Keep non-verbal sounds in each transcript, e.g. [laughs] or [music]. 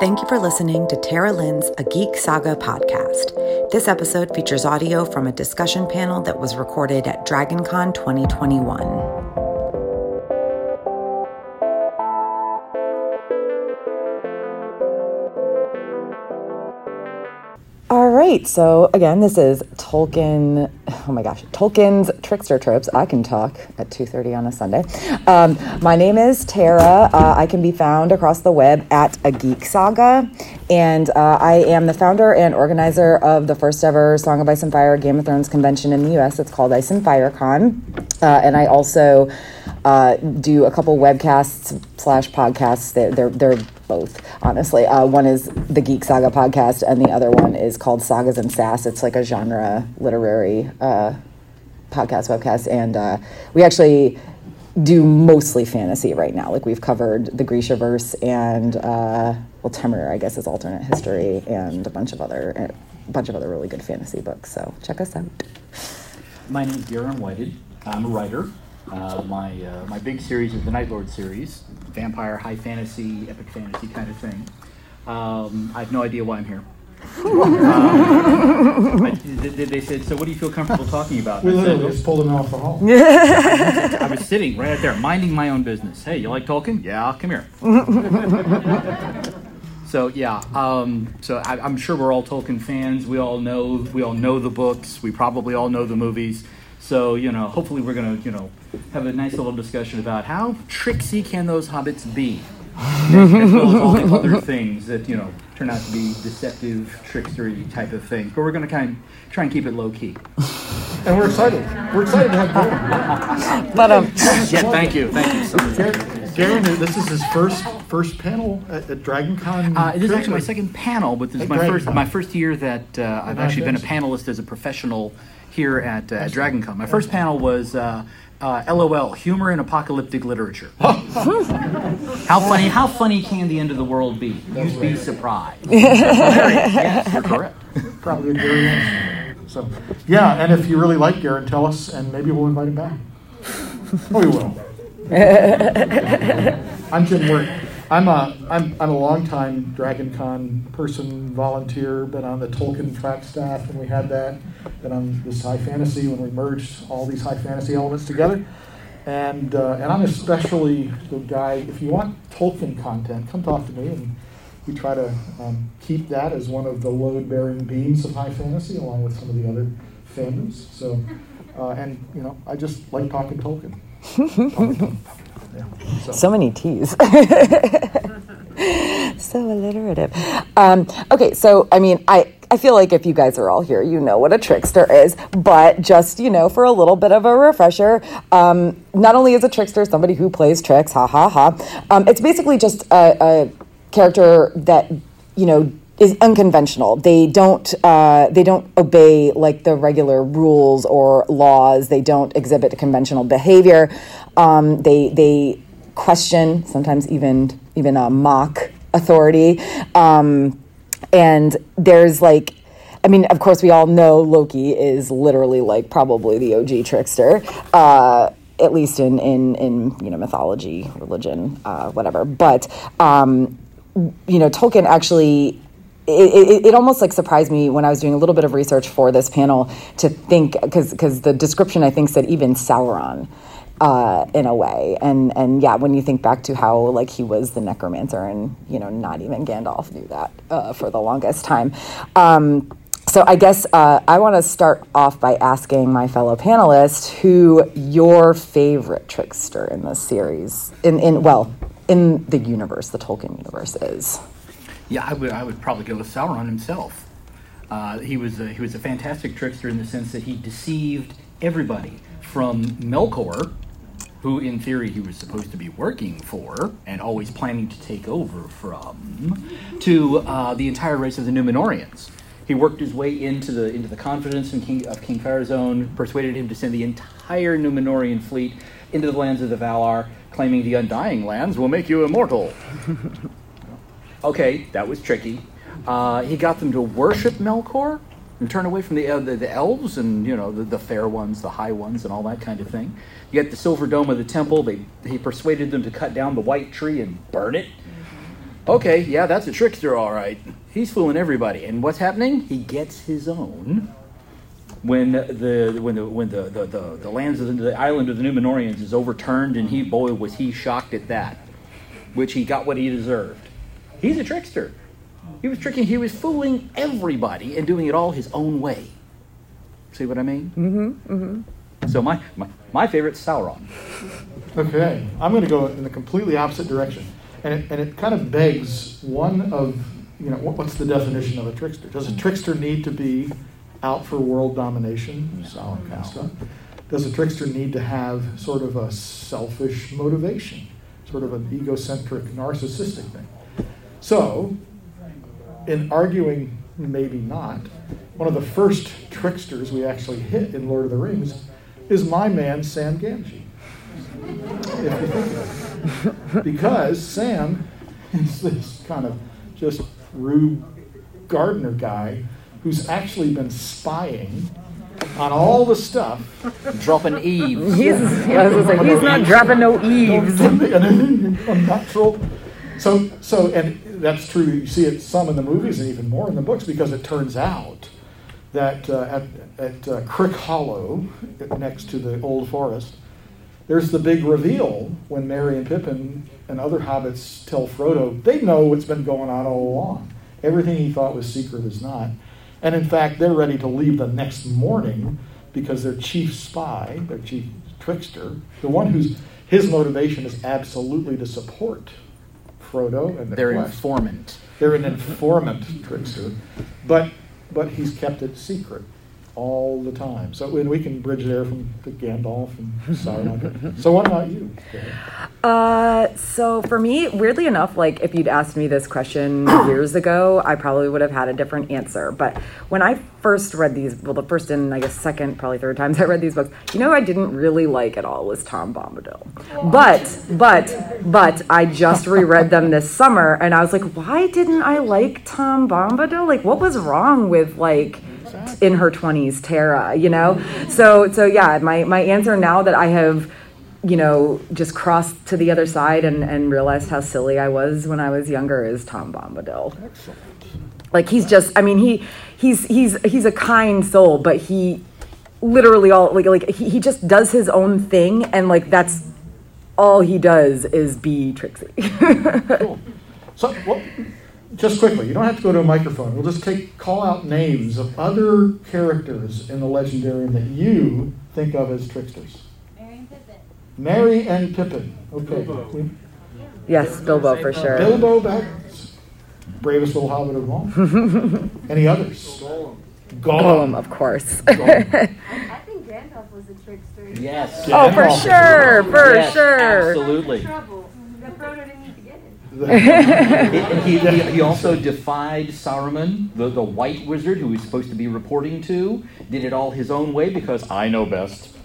Thank you for listening to Tara Lynn's A Geek Saga podcast. This episode features audio from a discussion panel that was recorded at DragonCon 2021. right. So again, this is Tolkien. Oh my gosh, Tolkien's Trickster Trips. I can talk at two thirty on a Sunday. Um, my name is Tara. Uh, I can be found across the web at a Geek Saga, and uh, I am the founder and organizer of the first ever Song of Ice and Fire Game of Thrones convention in the U.S. It's called Ice and Fire Con, uh, and I also uh, do a couple webcasts slash podcasts. They're, they're, they're both, honestly. Uh, one is the Geek Saga podcast, and the other one is called Sagas and Sass. It's like a genre literary uh, podcast, webcast. And uh, we actually do mostly fantasy right now. Like we've covered the Grishaverse and, uh, well, Temur, I guess, is alternate history, and a bunch of other. A bunch of other really good fantasy books, so check us out. My name is Garen Whited. I'm a writer. Uh, my uh, my big series is the Night Lord series, vampire, high fantasy, epic fantasy kind of thing. Um, I have no idea why I'm here. Um, I, [laughs] they, they said, "So, what do you feel comfortable talking about?" We literally just pulled him off the hall. [laughs] I was sitting right out there, minding my own business. Hey, you like Tolkien? Yeah, come here. [laughs] so yeah, um, so I, I'm sure we're all Tolkien fans. We all know we all know the books. We probably all know the movies. So, you know, hopefully we're going to, you know, have a nice little discussion about how tricksy can those hobbits be, as well as all the other things that, you know, turn out to be deceptive, trickstery type of things. But we're going to kind of try and keep it low key. [laughs] And we're excited. We're excited to have you. but um, [laughs] yeah, thank you, thank you so much. Garen, this is his first first panel at, at DragonCon. Uh, this is actually my second panel, but this is my first my first year that uh, I've actually been a panelist as a professional here at, uh, at DragonCon. My first panel was uh, uh, LOL, humor in apocalyptic literature. how funny? How funny can the end of the world be? You'd be surprised. [laughs] yes, you're correct. Probably a good answer. So, yeah, and if you really like Garen, tell us, and maybe we'll invite him back. [laughs] Oh, we will. [laughs] I'm Jim Wirt. I'm a I'm I'm a longtime Dragon Con person, volunteer. Been on the Tolkien track staff when we had that. Been on this high fantasy when we merged all these high fantasy elements together. And uh, and I'm especially the guy. If you want Tolkien content, come talk to me, and we try to um, keep that as one of the load-bearing beams of high fantasy, along with some of the other fandoms. So, uh, and you know, I just like talking Tolkien. [laughs] so. so. many T's. [laughs] so alliterative. Um, okay, so I mean, I. I feel like if you guys are all here, you know what a trickster is. But just, you know, for a little bit of a refresher, um, not only is a trickster somebody who plays tricks, ha ha ha, um, it's basically just a, a character that, you know, is unconventional. They don't uh, they don't obey like the regular rules or laws. They don't exhibit conventional behavior. Um, they they question sometimes even even mock authority. Um, and there's like I mean, of course, we all know Loki is literally like probably the OG trickster, uh, at least in in in you know mythology, religion, uh, whatever. But um, you know, Tolkien actually it, it, it, almost like surprised me when I was doing a little bit of research for this panel to think because because the description I think said even Sauron. Uh, in a way, and and yeah, when you think back to how like he was the necromancer, and you know, not even Gandalf knew that uh, for the longest time. Um, so I guess uh, I want to start off by asking my fellow panelists who your favorite trickster in this series, in in well, in the universe, the Tolkien universe, is. Yeah, I would, I would probably go with Sauron himself. Uh, he, was a, he was a fantastic trickster in the sense that he deceived everybody from Melkor, who in theory he was supposed to be working for and always planning to take over from, to uh, the entire race of the Numenoreans. He worked his way into the into the confidence of King, of King Pharazôn, persuaded him to send the entire Numenorean fleet into the lands of the Valar, claiming the Undying Lands will make you immortal. [laughs] Okay, that was tricky. Uh, he got them to worship Melkor and turn away from the, uh, the, the, elves and you know the, the fair ones, the high ones, and all that kind of thing. You get the silver dome of the temple. They he persuaded them to cut down the white tree and burn it. Okay, yeah, that's a trickster, all right. He's fooling everybody. And what's happening? He gets his own when the when the when the the, the, the lands of the, the island of the Numenoreans is overturned, and he boy was he shocked at that, which he got what he deserved. He's a trickster. He was tricking. He was fooling everybody and doing it all his own way. See what I mean? Mm-hmm. Mm-hmm. So my my, my favorite Sauron. Okay, I'm going to go in the completely opposite direction, and it, and it kind of begs one of you know what, what's the definition of a trickster? Does a trickster need to be out for world domination, Sauron kind of stuff? Does a trickster need to have sort of a selfish motivation, sort of an egocentric, narcissistic thing? So, in arguing maybe not, one of the first tricksters we actually hit in Lord of the Rings is my man Sam Gamgee. If you think about it. Because Sam is this kind of just Rube gardener guy who's actually been spying on all the stuff. Dropping eaves. He's, I was he's not dropping no eaves. unnatural. So, so, and that's true. You see it some in the movies and even more in the books because it turns out that uh, at, at uh, Crickhollow, next to the Old Forest, there's the big reveal when Merry and Pippin and other hobbits tell Frodo they know what's been going on all along. Everything he thought was secret is not. And in fact, they're ready to leave the next morning because their chief spy, their chief trickster, the one whose his motivation is absolutely to support Frodo and the Their quest. informant. They're an informant trickster, but but he's kept it secret all the time. So and we can bridge there from the Gandalf and Sauron. so what about you? Uh, so for me, weirdly enough, like if you'd asked me this question [coughs] years ago, I probably would have had a different answer. But when I first read these, well, the first and I guess second, probably third times [laughs] I read these books, you know, I didn't really like at all was Tom Bombadil. But, but, but I just reread them this summer, and I was like, why didn't I like Tom Bombadil? Like, what was wrong with like? In her 20s tara you know so so yeah my my answer now that i have you know just crossed to the other side and and realized how silly i was when i was younger is tom bombadil Excellent. like he's just i mean he he's he's he's a kind soul but he literally all like like he, he just does his own thing and like that's all he does is be trixie [laughs] Cool. So well, just quickly, you don't have to go to a microphone. We'll just take call out names of other characters in the legendarium that you think of as tricksters. Merry and Pippin. Merry and Pippin. Okay. Bilbo. yes bilbo for sure Bilbo Baggins, bravest little hobbit of all. [laughs] Any others? Gollum. Gollum, of course Gollum. [laughs] I, I think Gandalf was a trickster. Yes. oh for sure for Yes, sure Absolutely. Trouble. The Frodo didn't need to get it. [laughs] He, he, he also defied Saruman, the, the white wizard who he's supposed to be reporting to, did it all his own way because I know best.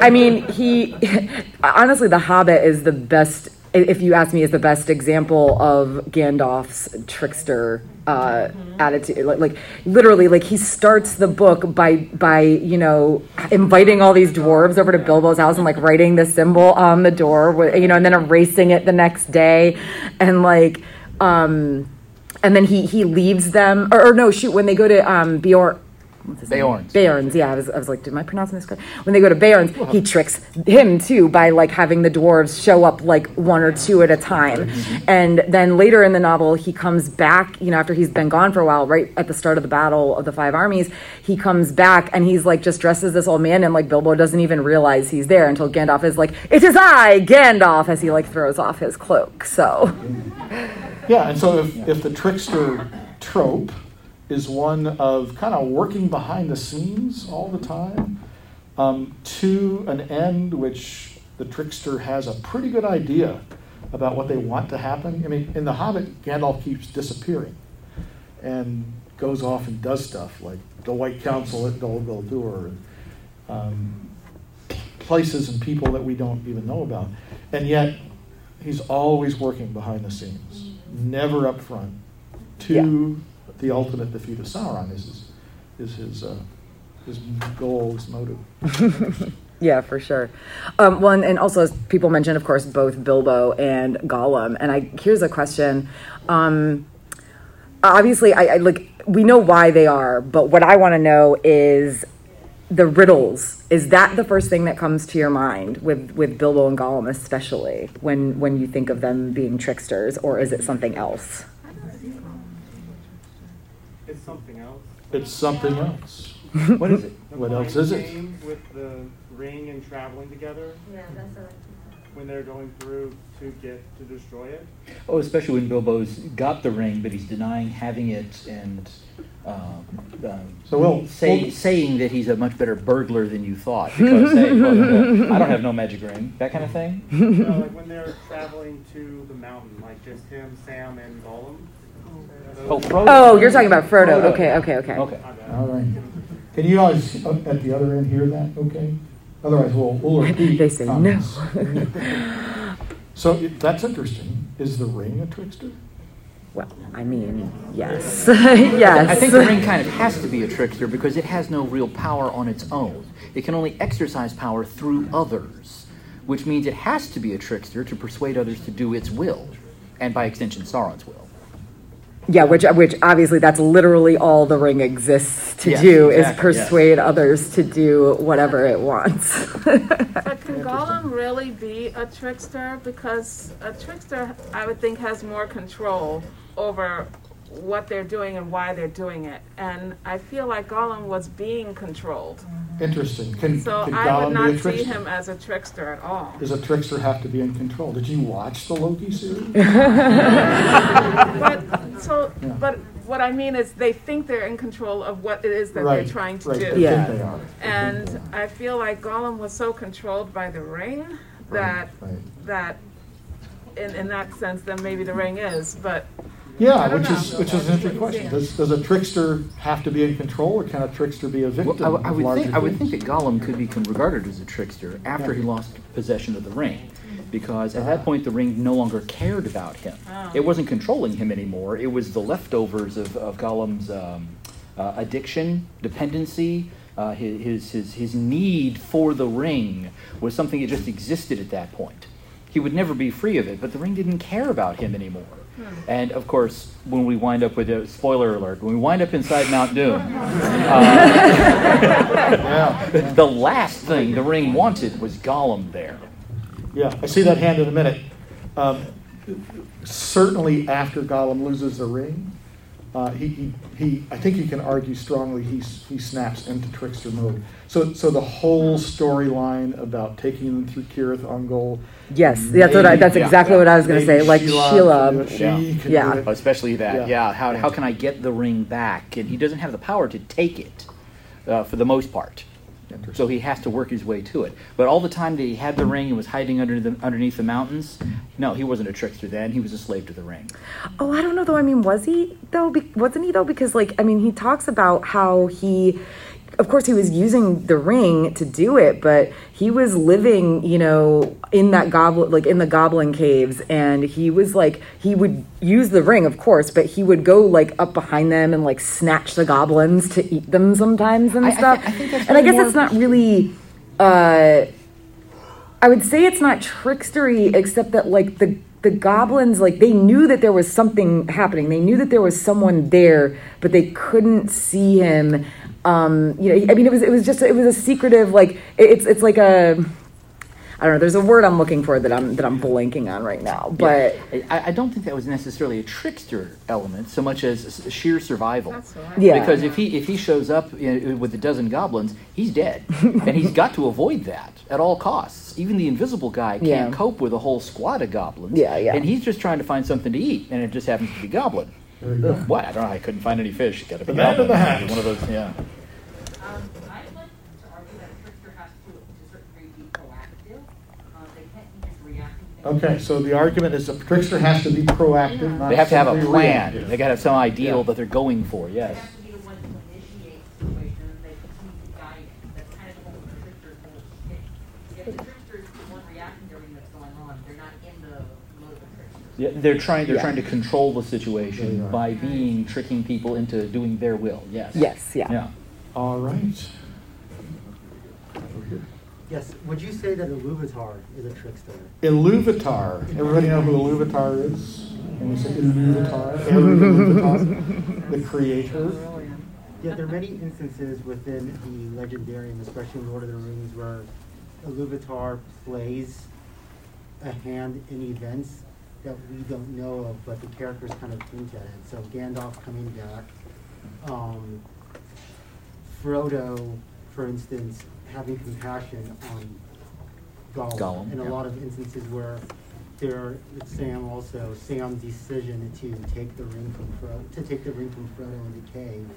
I mean, he [laughs] honestly, The Hobbit is the best. If you ask me, is the best example of Gandalf's trickster uh, attitude. Like, like, literally, like he starts the book by by you know inviting all these dwarves over to Bilbo's house and like writing the symbol on the door, with, you know, and then erasing it the next day, and like. um and then he he leaves them, or, or no, shoot, when they go to um, Bjorn, what's his name? Beorn's. Beorn's, yeah. I was, I was like, am I pronouncing this correct? When they go to Beorn's, he tricks him too by like having the dwarves show up like one or two at a time. Mm-hmm. And then later in the novel, he comes back, you know, after he's been gone for a while, right at the start of the battle of the five armies, he comes back and he's like just dressed as this old man and like Bilbo doesn't even realize he's there until Gandalf is like, it is I, Gandalf, as he like throws off his cloak. So, Yeah, and so if, if the trickster trope is one of kind of working behind the scenes all the time um, to an end which the trickster has a pretty good idea about what they want to happen. I mean, in The Hobbit, Gandalf keeps disappearing and goes off and does stuff like the White Council at Dol Guldur and um, places and people that we don't even know about. And yet, he's always working behind the scenes, never up front. To the ultimate defeat of Sauron is his, is his, uh, his goal, his motive. [laughs] Yeah, for sure. Um, well, and, and also, as people mentioned, of course, both Bilbo and Gollum. And I here's a question. Um, obviously, I, I like we know why they are, but what I want to know is the riddles. Is that the first thing that comes to your mind with with Bilbo and Gollum, especially when when you think of them being tricksters, or is it something else? It's something else. It's something else. [laughs] What is it? The What mind else is it? game With the ring and traveling together, Yeah, that's what when they're going through to get to destroy it. Oh, especially when Bilbo's got the ring, but he's denying having it and um, um, So we'll- say, we'll- saying that he's a much better burglar than you thought [laughs] because hey, well, I don't have no magic ring, that kind of thing. [laughs] No, like when they're traveling to the mountain, like just him, Sam, and Gollum. Oh, Frodo. Oh, you're talking about Frodo. Oh, Frodo. Okay, okay, okay. Okay. All right. Can you guys up at the other end hear that? Okay. Otherwise, we'll, we'll repeat. [laughs] They say no. [laughs] so it- that's interesting. Is the ring a trickster? Well, I mean, yes, [laughs] yes. I think the ring kind of has to be a trickster because it has no real power on its own. It can only exercise power through others, which means it has to be a trickster to persuade others to do its will, and by extension, Sauron's will. Yeah, which which obviously that's literally all the ring exists to Yes, do exactly, is persuade others to do whatever it wants. [laughs] But can Gollum really be a trickster? Because a trickster, I would think, has more control over what they're doing and why they're doing it. And I feel like Gollum was being controlled. Mm-hmm. Interesting. Can, So can I would not see him as a trickster at all. Does a trickster have to be in control? Did you watch the Loki series? [laughs] But so, Yeah. but what I mean is, they think they're in control of what it is that right. they're trying to right. do. They Yeah. think they are. And I feel like Gollum was so controlled by the ring that Right. that in, in that sense, then maybe the ring is. But Yeah, I don't which is which is an interesting question. Does, does a trickster have to be in control, or can a trickster be a victim? Well, I, I would larger think I would think that Gollum could be regarded as a trickster after Yeah. he lost possession of the ring, because at that point the ring no longer cared about him. It wasn't controlling him anymore. It was the leftovers of, of Gollum's um, uh, addiction, dependency. Uh, his, his his his need for the ring was something that just existed at that point. He would never be free of it, but the ring didn't care about him anymore. And of course, when we wind up with a spoiler alert, when we wind up inside Mount Doom, [laughs] Yeah, [laughs] the last thing the ring wanted was Gollum there. yeah. I see that hand in a minute. Um, certainly, after Gollum loses the ring, uh, he, he, he, I think you can argue strongly he, he snaps into trickster mode. So, so the whole storyline about taking them through Cirith Ungol. yes, that's what I, that's Yeah. exactly what I was going to say. Like Shelob Sheila, can she Yeah. can Yeah. Especially that, Yeah. yeah. how, how can I get the ring back? And he doesn't have the power to take it uh, for the most part. So he has to work his way to it. But all the time that he had the ring and was hiding under the, underneath the mountains, no, he wasn't a trickster then. He was a slave to the ring. Oh, I don't know though. I mean, was he though? Be- wasn't he though? Because like, I mean, he talks about how he, of course, he was using the ring to do it, but he was living, you know, in that goblin, like in the goblin caves, and he was like, he would use the ring, of course, but he would go like up behind them and like snatch the goblins to eat them sometimes and I- I stuff. I think that's and I guess more- it's not really. uh I would say it's not trickstery, except that like the the goblins, like they knew that there was something happening. They knew that there was someone there, but they couldn't see him. Um, you know, I mean, it was it was just it was a secretive like it- it's it's like a. I don't know. There's a word I'm looking for that I'm that I'm blanking on right now, but I, I don't think that was necessarily a trickster element so much as sheer survival. that's Yeah. Because if he if he shows up in, with a dozen goblins, he's dead, [laughs] and he's got to avoid that at all costs. Even the invisible guy can't Yeah. cope with a whole squad of goblins. Yeah, yeah. And he's just trying to find something to eat, and it just happens to be goblin. There. What? I don't know. I couldn't find any fish. Got to be The man in the hat. One of those. Yeah. Um, I'd like to argue that a has to, to a certain degree, be proactive. Uh, they can't be just reacting. to Okay, so the argument is a trickster has to be proactive, not They have to have a simply plan. reactive. They got to have some ideal Yeah. that they're going for. Yes. have to be the ones to initiate the situation, and they continue to guide it. That's kind of the whole trickster's whole thing. If the trickster is the one reacting to everything that's going on, they're not in the mode of a trickster. Yeah, they're trying. They're Yeah. trying to control the situation by being tricking people into doing their will. Yes. yes, yeah. Yeah. All right. Yes, would you say that Iluvatar is a trickster? Iluvatar. Everybody know who Iluvatar is? When we say Iluvatar, Iluvatar, the creator. Yeah, there are many instances within the Legendarium, especially in Lord of the Rings, where Iluvatar plays a hand in events that we don't know of, but the characters kind of hint at it. So Gandalf coming back, um, Frodo, for instance, having compassion on Gollum, Gollum, in a yeah. lot of instances where there, Sam also Sam's decision to take the ring from Frodo, to take the ring from Frodo in the cave.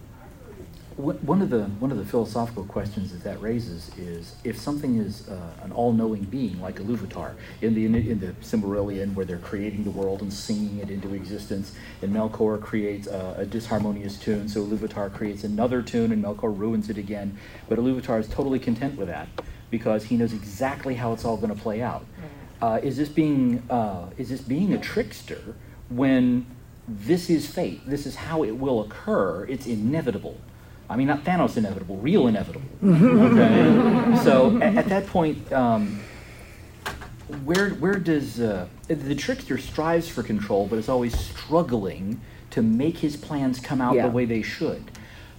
One of the one of the philosophical questions that that raises is if something is uh, an all-knowing being like Iluvatar in the in the Silmarillion, where they're creating the world and singing it into existence, and Melkor creates a, a disharmonious tune, so Iluvatar creates another tune, and Melkor ruins it again. But Iluvatar is totally content with that because he knows exactly how it's all going to play out. Uh, is this being uh, is this being a trickster when this is fate? This is how it will occur. It's inevitable. I mean, not Thanos inevitable, real inevitable. [laughs] Okay. so at, at that point, um, where where does uh, the trickster strives for control, but is always struggling to make his plans come out Yeah. the way they should.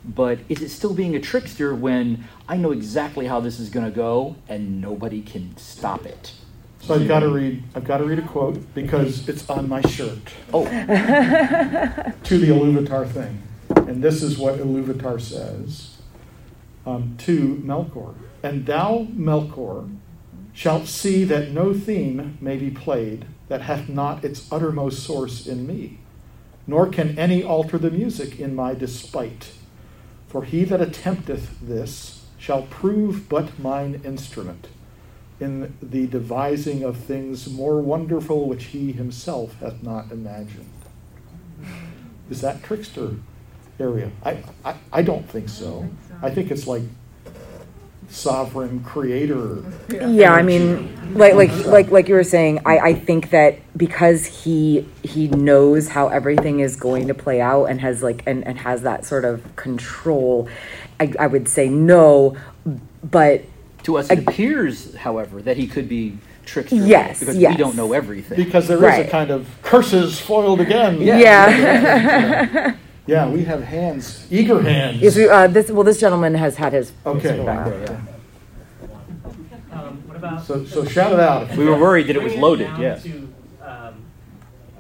But is it still being a trickster when I know exactly how this is going to go and nobody can stop it? So I've got to read. I've got to read a quote because it's on my shirt Oh, [laughs] to the Iluvatar thing, and this is what Iluvatar says um, to Melkor. And thou, Melkor, shalt see that no theme may be played that hath not its uttermost source in me, nor can any alter the music in my despite. For he that attempteth this shall prove but mine instrument in the devising of things more wonderful which he himself hath not imagined. Is that trickster area? I, I, I don't think so. I think it's like sovereign creator. Yeah, I mean, like like like like you were saying, I I think that because he he knows how everything is going to play out and has like and and has that sort of control, I I would say no, but to us it appears, however, that he could be trickster. Yes, because yes. we don't know everything. Because there is Right. a kind of curses foiled again. yeah. Yeah, [laughs] we have hands, eager hands. Yes, we, uh, this well, this gentleman has had his. Okay. Wow. Back yeah. Um, what about? So, so shout it out. We were worried that it was loaded. down Yes. To um,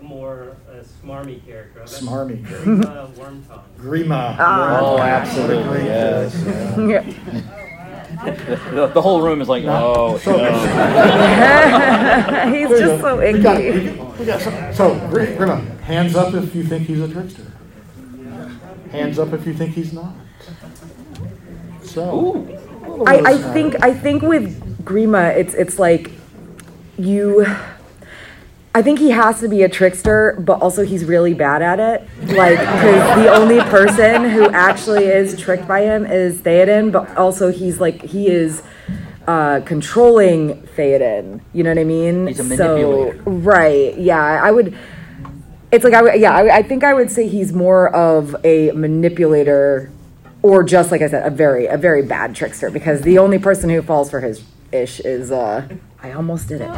a more uh, smarmy character. Smarmy. Grima Wormtongue. Grima. Ah. Oh, absolutely. Yes. Yeah. The, the whole room is like, oh, So- no. [laughs] He's just go. so We got, icky. we, we got some, so, Grima, hands up if you think he's a trickster. Hands up if you think he's not. So, I, I think I think with Grima, it's it's like you. I think he has to be a trickster, but also he's really bad at it. Like, because the only person who actually is tricked by him is Theoden, but also he's like he is uh, controlling Theoden. You know what I mean? He's a So right, yeah, I would. It's like I yeah, I, I think I would say he's more of a manipulator, or just like I said, a very a very bad trickster. Because the only person who falls for his ish is uh, I almost did it.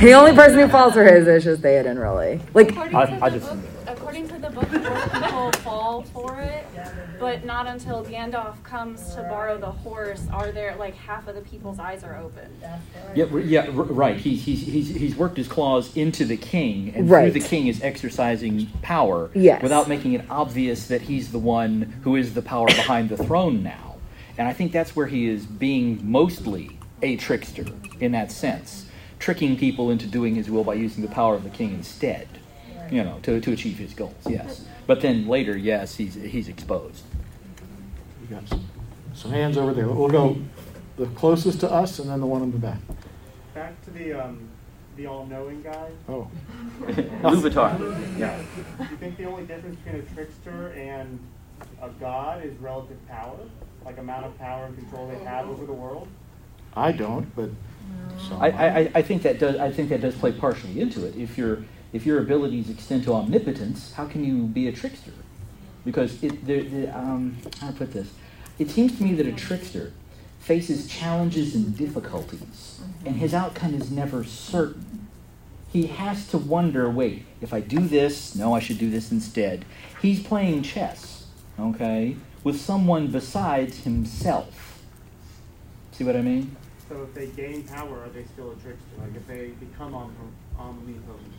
The only person who falls for his ish is Theoden, really. Like According I- to I the just- book, according to the book, most people fall for it, but not until Gandalf comes to borrow the horse are there like half of the people's eyes are open. Yeah, yeah, right. He's, he's, he's, he's worked his claws into the king, and Right. through the king is exercising power Yes. without making it obvious that he's the one who is the power behind the throne now. And I think that's where he is being mostly a trickster in that sense, tricking people into doing his will by using the power of the king instead, you know, to, to achieve his goals, yes. But then later, yes, he's, he's exposed. we got some, some hands over there. We'll go the closest to us and then the one in the back. Back to the um, the all-knowing guy. Oh. [laughs] Luvatar. Yeah. Do you think the only difference between a trickster and a god is relative power, like amount of power and control they have over the world? I don't, but. some I. I, I think that does I think that does play partially into it. If your if your abilities extend to omnipotence, how can you be a trickster? Because it the, the um how to put this, it seems to me that a trickster faces challenges and difficulties, and his outcome is never certain. He has to wonder wait, if I do this, no, I should do this instead. He's playing chess, okay, with someone besides himself. See what I mean? So if they gain power, are they still a trickster? Like if they become om- omnipotent?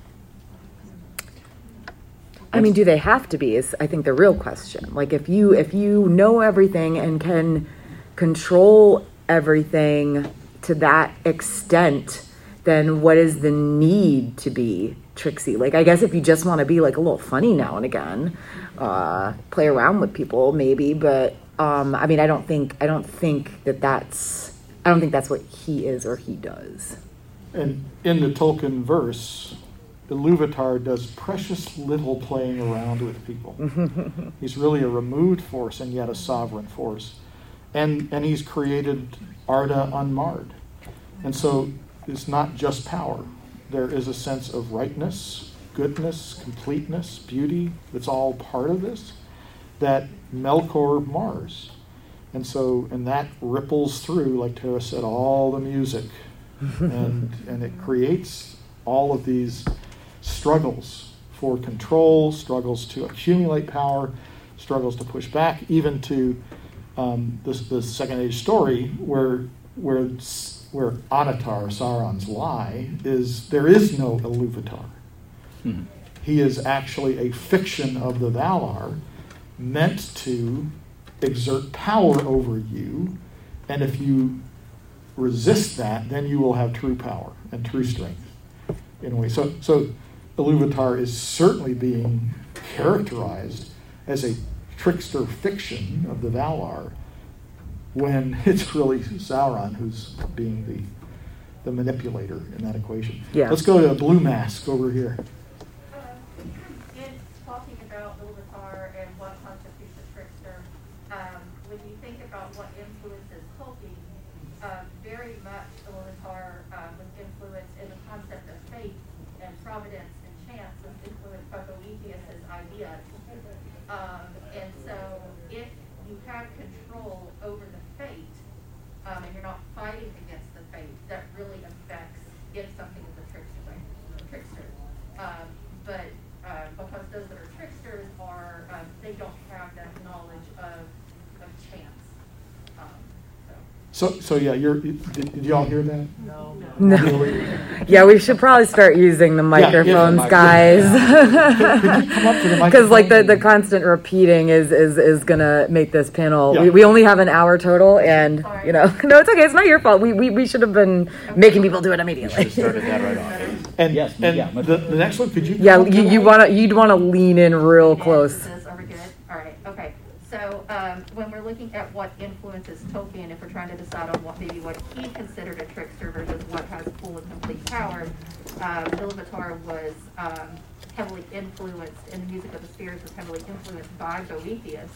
I mean, do they have to be? Is I think the real question. Like, if you if you know everything and can control everything to that extent, then what is the need to be tricksy? Like, I guess if you just want to be like a little funny now and again, uh, play around with people, maybe. But um, I mean, I don't think I don't think that that's I don't think that's what he is or he does. And in the Tolkien verse, Iluvatar does precious little playing around with people. [laughs] he's really a removed force and yet a sovereign force. And, and he's created Arda unmarred. And so it's not just power, there is a sense of rightness, goodness, completeness, beauty that's all part of this that Melkor mars. And so, and that ripples through, like Tara said, all the music. [laughs] and, and it creates all of these struggles for control, struggles to accumulate power, struggles to push back, even to um, the, the Second Age story where where where Annatar, Sauron's lie, is there is no Iluvatar. Hmm. He is actually a fiction of the Valar, meant to exert power over you, and if you resist that, then you will have true power and true strength. In a way, so so Iluvatar is certainly being characterized as a trickster fiction of the Valar, when [laughs] it's really Sauron who's being the the manipulator in that equation. Yeah. Let's go to Blue Mask over here. in talking about Iluvatar and what constitutes a trickster, um, when you think about what influences Tolkien, um, very much Iluvatar um, was influenced in the concept of fate and providence and chance was influenced by Boethius's ideas. Um, and so if you have control over the fate, um, and you're not fighting against the fate, that really affects if something is a trickster. trickster. Um, but uh, because those that are tricksters are, um, they don't have that knowledge of, of chance. Um, so. So, so yeah, you're, did, did you all hear that? No. No. [laughs] Yeah, we should probably start using the Yeah, yeah, the microphones, mic- guys. Come up to the [laughs] Because like the, the constant repeating is, is, is gonna make this panel. Yeah. We, we only have an hour total, and you know, [laughs] no, it's okay. It's not your fault. We, we, we should have been making people do it immediately. Started that right off. And, Yes, and yeah, the, the next one, could you? Yeah, come up to you, you wanna you'd wanna lean in real close. Is- Are we good? All right, okay. So, um, when we're looking at what influences Tolkien, if we're trying to decide on what, maybe what he considered a trickster versus what has full and complete power, um, Iluvatar was, um, heavily influenced, and the music of the spheres was heavily influenced by Boethius.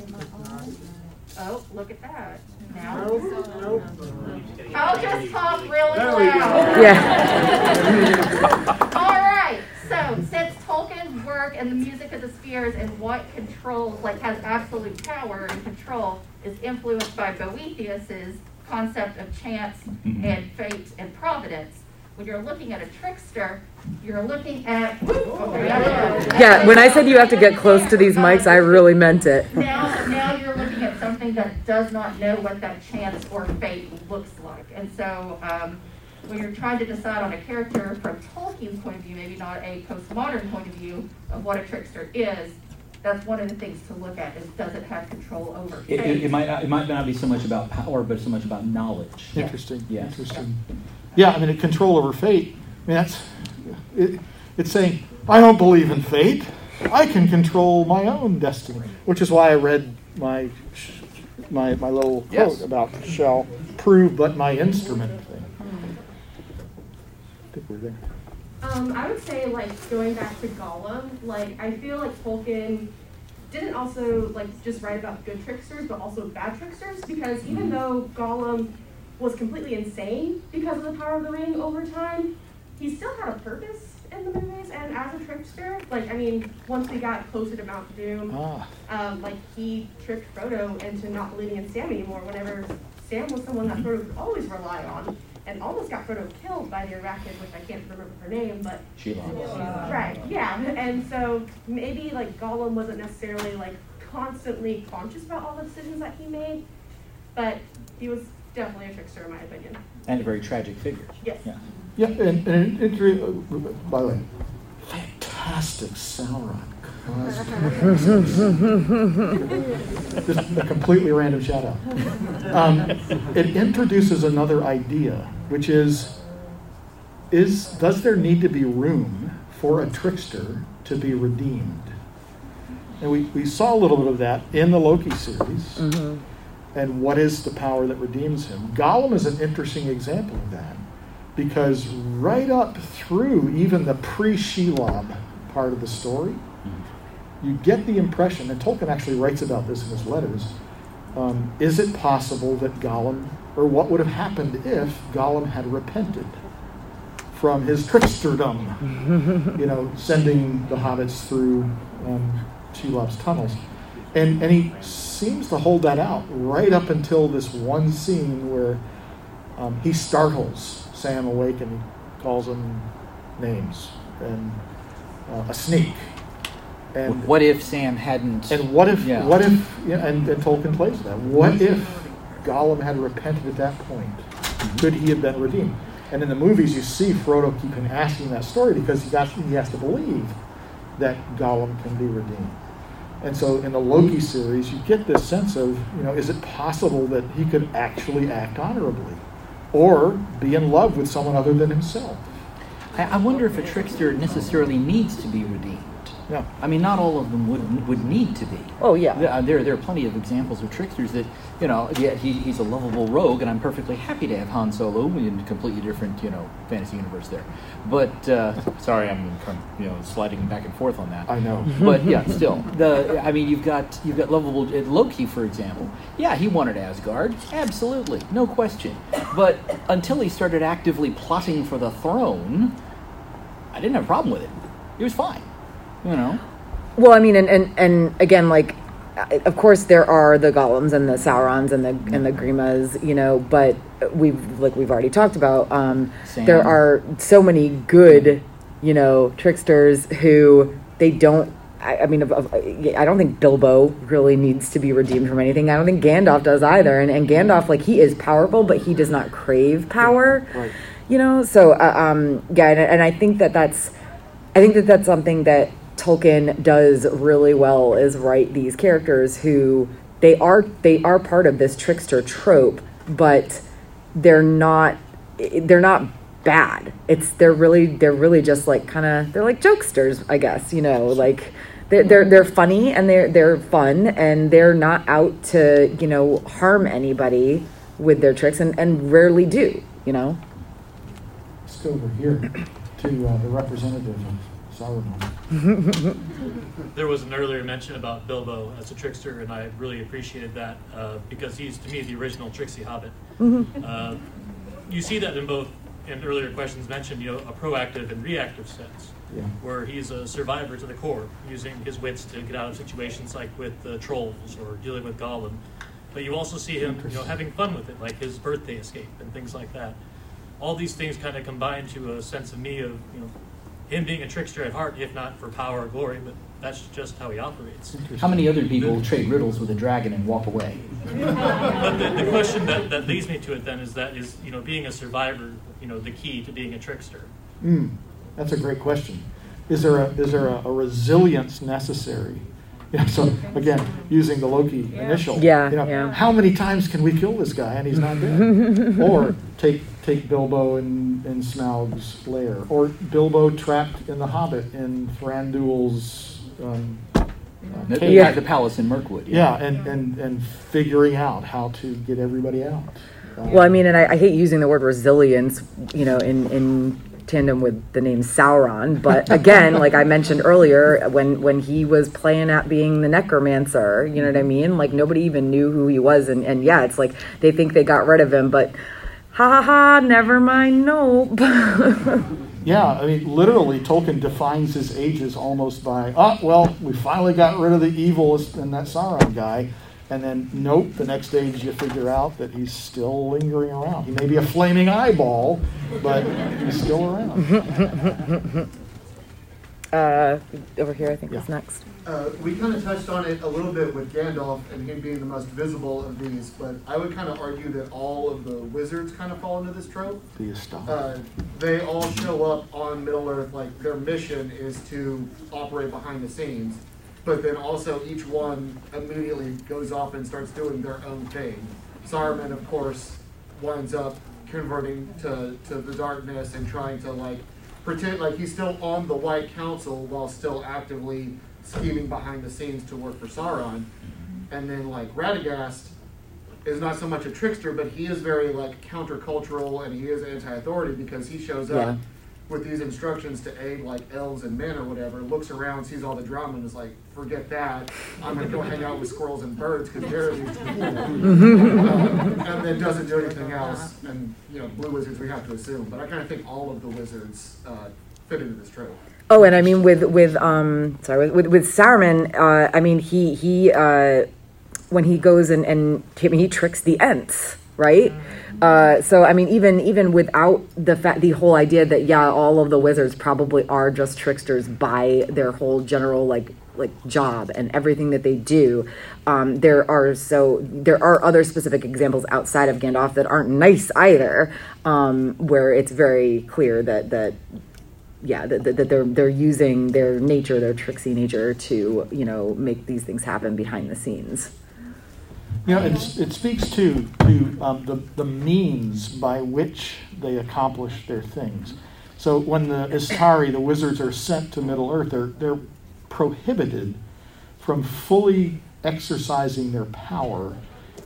Am I on? Oh, look at that. Now. I'll just talk really loud. Yeah. [laughs] All right. So, since Tolkien's work and the music of the spheres and what controls, like, has absolute power and control, is influenced by Boethius's concept of chance Mhm. and fate and providence. When you're looking at a trickster, you're looking at. Oh, yeah. Yeah, when I said you have to get close to these mics, I really meant it. Now, now you're looking at something that does not know what that chance or fate looks like. And so, um, when you're trying to decide on a character from Tolkien's point of view, maybe not a postmodern point of view of what a trickster is, that's one of the things to look at is does it have control over It, it, it might not, it might not be so much about power, but so much about knowledge. Interesting. Yes. Interesting. Yeah, I mean, a control over fate. I mean, that's it, it's saying I don't believe in fate. I can control my own destiny, which is why I read my my my little quote Yes. about shall prove but my instrument thing. I think we're there. Um, I would say like going back to Gollum, like I feel like Tolkien didn't also like just write about good tricksters, but also bad tricksters because even though Gollum was completely insane because of the power of the ring over time, he still had a purpose in the movies and as a trickster. Like, I mean, once we got closer to Mount Doom, Ah. um, like he tricked Frodo into not believing in Sam anymore. Whenever Sam was someone that Frodo could always rely on, and almost got Frodo killed by the Arachid, which I can't remember her name, but Sheila. Right, yeah, and so maybe like Gollum wasn't necessarily like constantly conscious about all the decisions that he made, but he was definitely a trickster in my opinion. And a very tragic figure. Yes. Yeah. Yeah, and, and it, it, uh, by the way, fantastic Sauron cosplay. Just a completely random shout out. Um, it introduces another idea, which is, is does there need to be room for a trickster to be redeemed? And we, we saw a little bit of that in the Loki series. And what is the power that redeems him? Gollum is an interesting example of that because right up through even the pre Shelob part of the story, you get the impression, and Tolkien actually writes about this in his letters. Um, is it possible that Gollum, or what would have happened if Gollum had repented from his tricksterdom? you know, sending the hobbits through um, Shelob's tunnels. And, and he seems to hold that out right up until this one scene where um, he startles Sam awake and he calls him names and uh, a snake. And what if Sam hadn't? and what if Yeah. what if yeah, and, and Tolkien plays that? What if Gollum had repented at that point? Could he have been redeemed? And in the movies, you see Frodo keeping asking that story because he got he has to believe that Gollum can be redeemed. And so in the Loki series, you get this sense of, you know, is it possible that he could actually act honorably or be in love with someone other than himself? I, I wonder if a trickster necessarily needs to be redeemed. Yeah. I mean, not all of them would would need to be. Oh, yeah. There, uh, there, there are plenty of examples of tricksters that, you know, yeah, he, he's a lovable rogue, and I'm perfectly happy to have Han Solo in a completely different, you know, fantasy universe there. But uh, [laughs] sorry, I'm kind of, you know sliding back and forth on that. I know. [laughs] But yeah, still, the I mean, you've got you've got lovable uh, Loki, for example. Yeah, he wanted Asgard, absolutely, no question. But until he started actively plotting for the throne, I didn't have a problem with it. It was fine, you know. Well, I mean, and, and, and again, like, of course, there are the Gollums and the Saurons and the and the Grimas, you know. But we've like we've already talked about. Um, there are so many good, you know, tricksters who they don't. I, I mean, I don't think Bilbo really needs to be redeemed from anything. I don't think Gandalf does either. And, and Gandalf, like, he is powerful, but he does not crave power. Right. You know, so uh, um, yeah, and, and I think that that's I think that that's something that Tolkien does really well is write these characters who they are they are part of this trickster trope, but they're not they're not bad. It's they're really they're really just like kind of they're like jokesters, I guess. You know, like they're they're they're funny and they're they're fun and they're not out to you know harm anybody with their tricks and and rarely do. You know. Let's go over here to uh, the representative of Sauron. [laughs] There was an earlier mention about Bilbo as a trickster, and I really appreciated that uh, because he's, to me, the original tricksy hobbit. Uh, you see that in both, in earlier questions mentioned, you know, a proactive and reactive sense, Yeah. where he's a survivor to the core, using his wits to get out of situations like with the trolls or dealing with Gollum. But you also see him, you know, having fun with it, like his birthday escape and things like that. All these things kind of combine to a sense of me of, you know, him being a trickster at heart, if not for power or glory, but that's just how he operates. How many other people trade riddles with a dragon and walk away? But the, the question that, that leads me to it then is that is, you know, being a survivor, you know, the key to being a trickster? Mm, that's a great question. Is there a is there a, a resilience necessary? [laughs] You know, so again, using the Loki initial. Yeah, You know, yeah. how many times can we kill this guy and he's not dead? or take take Bilbo in, in Smaug's lair, or Bilbo trapped in the Hobbit in Thranduil's um, uh, The, cave. the- the palace in Mirkwood. Yeah, and, and, and figuring out how to get everybody out. Um, Well, I mean, and I, I hate using the word resilience, you know, in, in tandem with the name Sauron. But [laughs] again, like I mentioned earlier, when, when he was playing at being the necromancer, you know what I mean? Like nobody even knew who he was. And, and yeah, it's like they think they got rid of him, but ha ha ha, never mind, nope. [laughs] Yeah, I mean, literally, Tolkien defines his ages almost by, oh, well, we finally got rid of the evil and that Sauron guy. And then, nope, the next age you figure out that he's still lingering around. He may be a flaming eyeball, but he's still around. [laughs] uh, over here, I think, yeah. is next. Uh, we kind of touched on it a little bit with Gandalf and him being the most visible of these, but I would kind of argue that all of the wizards kind of fall into this trope. Uh, they all show up on Middle Earth, like their mission is to operate behind the scenes, but then also each one immediately goes off and starts doing their own thing. Saruman, of course, winds up converting to, to the darkness and trying to like pretend like he's still on the White Council while still actively scheming behind the scenes to work for Sauron. Mm-hmm. And then like Radagast is not so much a trickster, but he is very like countercultural and he is anti-authority because he shows up yeah. With these instructions to aid like elves and men or whatever, looks around, sees all the drama and is like, forget that. I'm gonna go hang out with squirrels and birds because they're these people. uh, [laughs] and then doesn't do anything else. And you know, blue wizards we have to assume. But I kind of think all of the wizards uh, fit into this trope. Oh, and I mean with with um sorry with with Saruman, uh, I mean he he uh, when he goes and and he tricks the Ents, right? Uh, so I mean even even without the fact the whole idea that yeah all of the wizards probably are just tricksters by their whole general like like job and everything that they do. Um, there are so there are other specific examples outside of Gandalf that aren't nice either, um, where it's very clear that that yeah that, that they're they're using their nature their tricksy nature to you know make these things happen behind the scenes you know it, speaks to to um, the, the means by which they accomplish their things. So when the Istari, the wizards, are sent to Middle Earth, they're, they're prohibited from fully exercising their power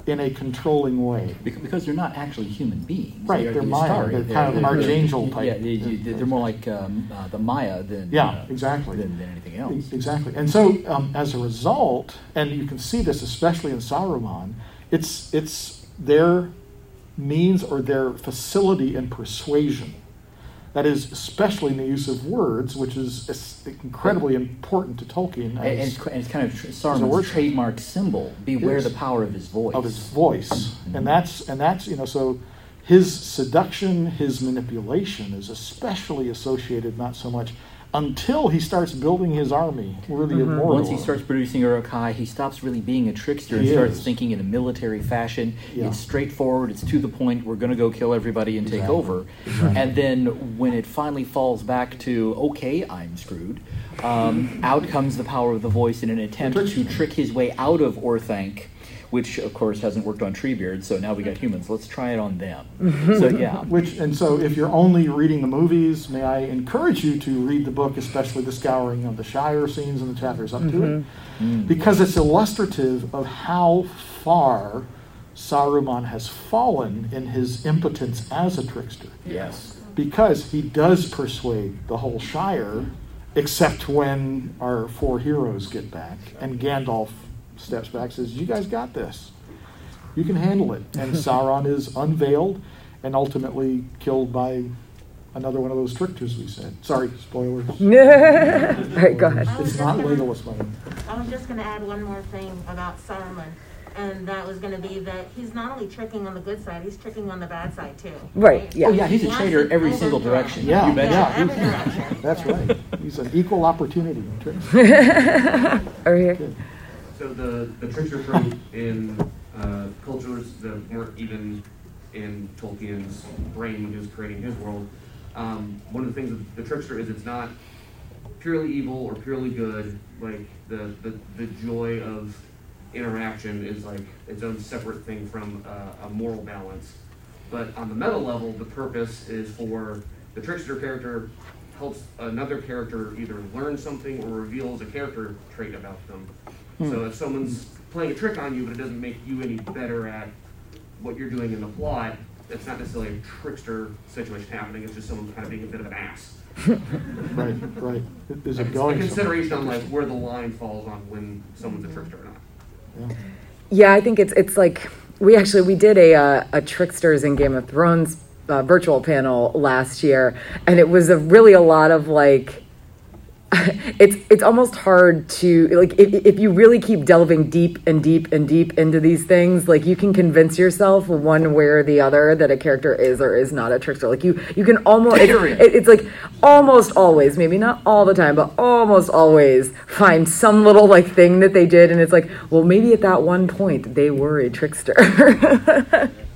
in a controlling way. Because they're not actually human beings. Right, they're, they're Maiar. They're, they're, kind of archangel type. Yeah, they, are more like um, uh, the Maiar than yeah, uh, exactly than, than, anything else. Exactly, and so um, as a result, and you can see this especially in Saruman, it's it's their means or their facility in persuasion that is, especially in the use of words, which is incredibly important to Tolkien. As, and, it's, and, it's, kind of Saruman's trademark symbol. Beware the power of his voice. Of his voice, mm-hmm. and that's and that's you know so his seduction, his manipulation is especially associated not so much until he starts building his army really mm-hmm. Once he starts producing Uruk-hai, he stops really being a trickster and starts thinking in a military fashion. Yeah. It's straightforward, it's to the point, we're going to go kill everybody and exactly. take over. Exactly. And then when it finally falls back to, okay, I'm screwed, um, out comes the power of the voice in an attempt to trick his way out of Orthanc which of course hasn't worked on Treebeard. So now we got humans. Let's try it on them. [laughs] so yeah. Which and so if you're only reading the movies, may I encourage you to read the book, especially the scouring of the Shire scenes and the chapters up mm-hmm. to it, mm. because it's illustrative of how far Saruman has fallen in his impotence as a trickster. Yes. Because he does persuade the whole Shire, except when our four heroes get back and Gandalf steps back, says, "You guys got this. You can handle it." And [laughs] Sauron is unveiled and ultimately killed by another one of those tricksters we said. Sorry, spoilers. [laughs] All right, go ahead. It's not Legolas money. I'm just going to add one more thing about Saruman. And that was going to be that he's not only tricking on the good side, he's tricking on the bad side too. Right. right? Yeah. Oh yeah, he's a traitor every single direction. Yeah. You yeah. Every direction. That's right. He's an equal opportunity trickster. [laughs] Over here. Good. So the, the trickster in uh, cultures that weren't even in Tolkien's brain when he was creating his world, um, one of the things with the trickster is it's not purely evil or purely good. Like the, the, the joy of interaction is like its own separate thing from uh, a moral balance. But on the meta level, the purpose is for the trickster character helps another character either learn something or reveals a character trait about them. Hmm. So if someone's playing a trick on you, but it doesn't make you any better at what you're doing in the plot, that's not necessarily a trickster situation happening. It's just someone kind of being a bit of an ass. [laughs] right, right. Is it going? A consideration on like where the line falls on when someone's a trickster or not. Yeah, yeah I think it's it's like we actually we did a uh, a tricksters in Game of Thrones uh, virtual panel last year, and it was a really a lot of like. [laughs] It's it's almost hard to like if, if you really keep delving deep and deep and deep into these things, like you can convince yourself one way or the other that a character is or is not a trickster. Like you you can almost it's, it- it's like almost always, maybe not all the time, but almost always find some little like thing that they did, and it's like, well, maybe at that one point they were a trickster. [laughs]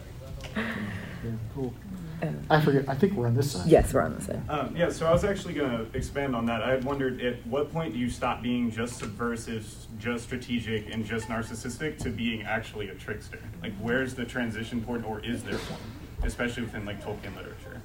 Cool. I forget, I think we're on this side. yes, we're on this side. Um, yeah, so I was actually going to expand on that. I had wondered at what point do you stop being just subversive, just strategic, and just narcissistic to being actually a trickster? Like, where's the transition point, or is there one, especially within like Tolkien literature?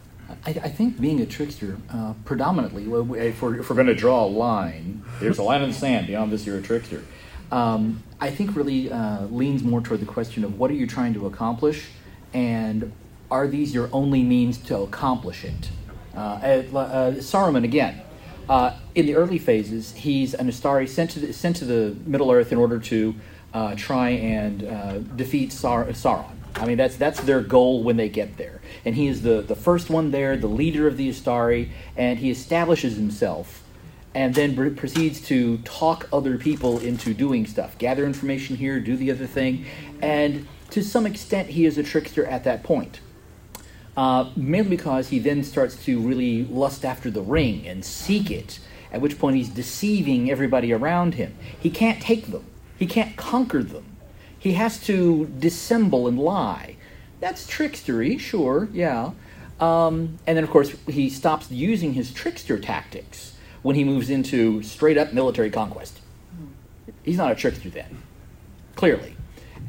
I, I think being a trickster, uh, predominantly, well, we- if we're, if we're going to draw a line, there's a line in the sand. Beyond this, you're a trickster. Um, I think really uh, leans more toward the question of what are you trying to accomplish, and are these your only means to accomplish it? Uh, uh, uh, Saruman again. Uh, in the early phases, he's an Istari sent to the, sent to the Middle Earth in order to uh, try and defeat Sar- Sauron. I mean, that's that's their goal when they get there. And he is the, the first one there, the leader of the Istari, and he establishes himself and then pr- proceeds to talk other people into doing stuff, gather information here, do the other thing, and to some extent, he is a trickster at that point. Uh, mainly because he then starts to really lust after the ring and seek it, at which point he's deceiving everybody around him. He can't take them, he can't conquer them. He has to dissemble and lie. That's trickstery, sure, yeah. Um, and then, of course, he stops using his trickster tactics when he moves into straight up military conquest. He's not a trickster then, clearly.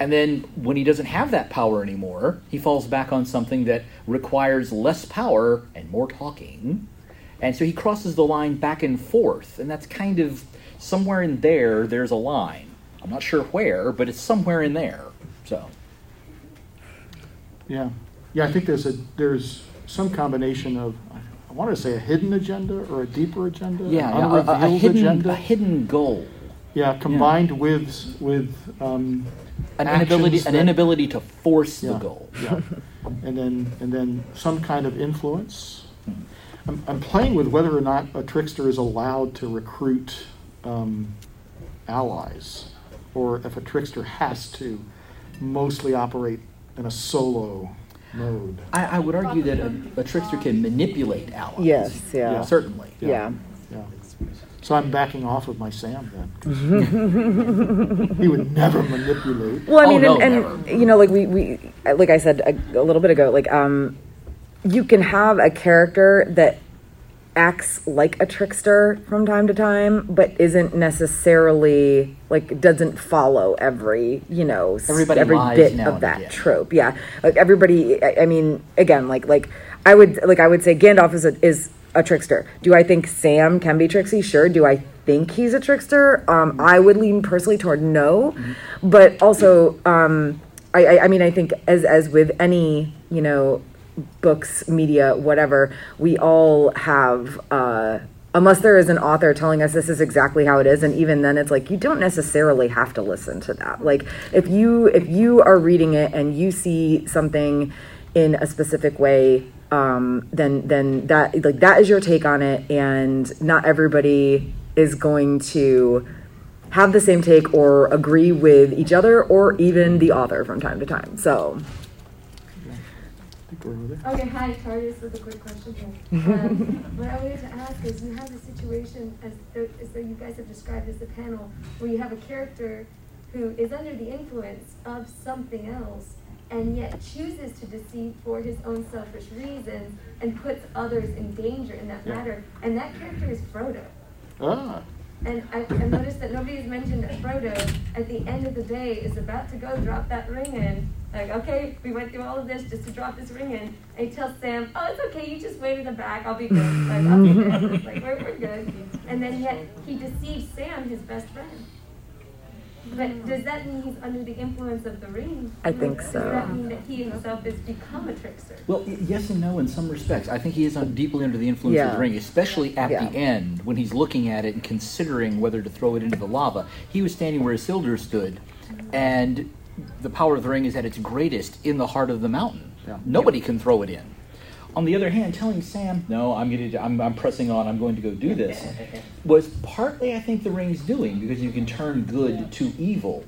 And then when he doesn't have that power anymore, he falls back on something that requires less power and more talking. And so he crosses the line back and forth. And that's kind of somewhere in there, there's a line. I'm not sure where, but it's somewhere in there. So. Yeah, yeah. I think there's a there's some combination of I want to say a hidden agenda or a deeper agenda. Yeah, yeah, a- a, hidden, agenda. a hidden goal. Yeah, combined with with um, An inability, actions an that- inability to force Yeah, the goal. Yeah, and then and then some kind of influence. I'm, I'm playing with whether or not a trickster is allowed to recruit um, allies, or if a trickster has to mostly operate in a solo mode. I, I would argue that a, a trickster can manipulate allies. Yes, yeah. Certainly. Yeah. Yeah. So I'm backing off of my Sam then. [laughs] he would never manipulate. Well, I Oh, mean, no, and, never. and you know, like we, we, like I said a, a little bit ago, like um, you can have a character that acts like a trickster from time to time, but isn't necessarily like doesn't follow every you know Everybody every bit of that again. trope. Yeah, like everybody. I, I mean, again, like like I would like I would say Gandalf is a, is a trickster. Do I think Sam can be tricksy? Sure. Do I think he's a trickster? Um, I would lean personally toward no, but also um, I, I I mean I think as as with any you know books, media, whatever, we all have. Uh, Unless there is an author telling us this is exactly how it is, and even then, it's like you don't necessarily have to listen to that. Like if you if you are reading it and you see something in a specific way, um, then then that like that is your take on it, and not everybody is going to have the same take or agree with each other or even the author from time to time. So. Okay, hi, Tardis with a quick question. Um, [laughs] what I wanted to ask is, you have a situation, as though, as though you guys have described as the panel, where you have a character who is under the influence of something else, and yet chooses to deceive for his own selfish reasons, and puts others in danger in that Yeah. matter. And that character is Frodo. Ah, And I, I've noticed that nobody has mentioned that Frodo, at the end of the day, is about to go drop that ring in. Like, okay, we went through all of this just to drop this ring in. And he tells Sam, oh, it's okay, you just wait in the back, I'll be good. Like, I'll be good. Like, we're, we're good. And then yet, he deceives Sam, his best friend. But mm. does that mean he's under the influence of the ring? I think so. Does that mean that he himself has become a trickster? Well, yes and no in some respects. I think he is un- deeply under the influence of the ring, especially at Yeah. the end when he's looking at it and considering whether to throw it into the lava. He was standing where Isildur stood, and the power of the ring is at its greatest in the heart of the mountain. Nobody can throw it in. On the other hand, telling Sam, "No, I'm going to, I'm, I'm pressing on. I'm going to go do this," was partly, I think, the ring's doing because you can turn good to evil,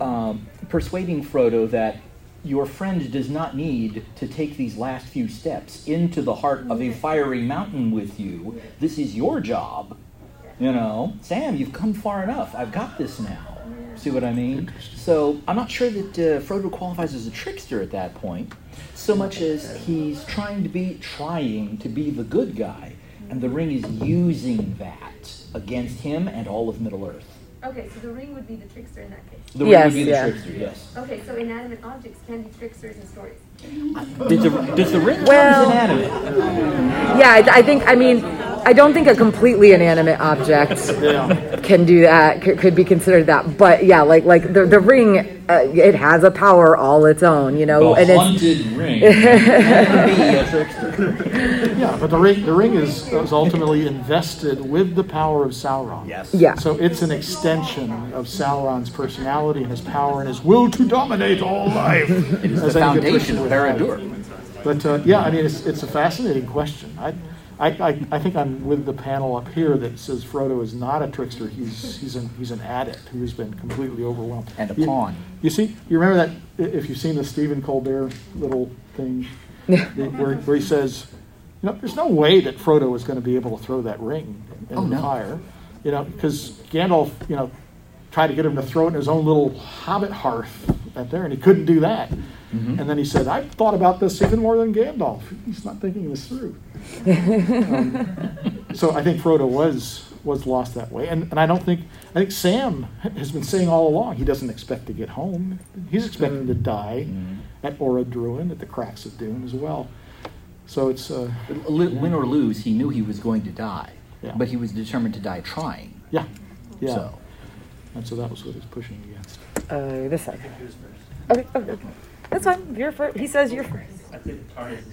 um, persuading Frodo that your friend does not need to take these last few steps into the heart of a fiery mountain with you. This is your job. You know, Sam, you've come far enough. I've got this now. See what I mean? So I'm not sure that uh, Frodo qualifies as a trickster at that point, so much as he's trying to be trying to be the good guy, and the ring is using that against him and all of Middle Earth. Okay, so the ring would be the trickster in that case. The ring would be the trickster, yes. Okay, so inanimate objects can be tricksters in stories. Does the, does the ring Well- count as inanimate? Yeah, I, I think. I mean, I don't think a completely inanimate object [laughs] can do that. Could, could be considered that. But yeah, like like the the ring, uh, it has a power all its own. You know, The and haunted ring be a trickster. Yeah, but the ring, the ring is, is ultimately invested with the power of Sauron. Yes. Yeah. So it's an extension of Sauron's personality and his power and his will to dominate all life. It is As the any foundation trickster of. Barad-dûr. But uh, yeah, I mean, it's, it's a fascinating question. I, I, I, I think I'm with the panel up here that says Frodo is not a trickster. He's, he's, an, he's an addict who's been completely overwhelmed. And a You- pawn. You see, you remember that, if you've seen the Stephen Colbert little thing, the- [laughs] where, where he says, you know, there's no way that Frodo was going to be able to throw that ring in Oh, the no. fire. You know, because Gandalf, you know, tried to get him to throw it in his own little hobbit hearth out there, and he couldn't do that. Mm-hmm. And then he said, I've thought about this even more than Gandalf. He's not thinking this through. [laughs] Um, so I think Frodo was was lost that way. And, and I don't think, I think Sam has been saying all along he doesn't expect to get home. He's expecting to die at Orodruin, at the cracks of Doom as well. So it's, uh, Li- Win or lose, he knew he was going to die, Yeah. but he was determined to die trying. yeah, yeah. So. And so that was what he's pushing against. uh, this side. Okay, okay, okay. That's fine. You're first. He says you're first. I think TARDIS is.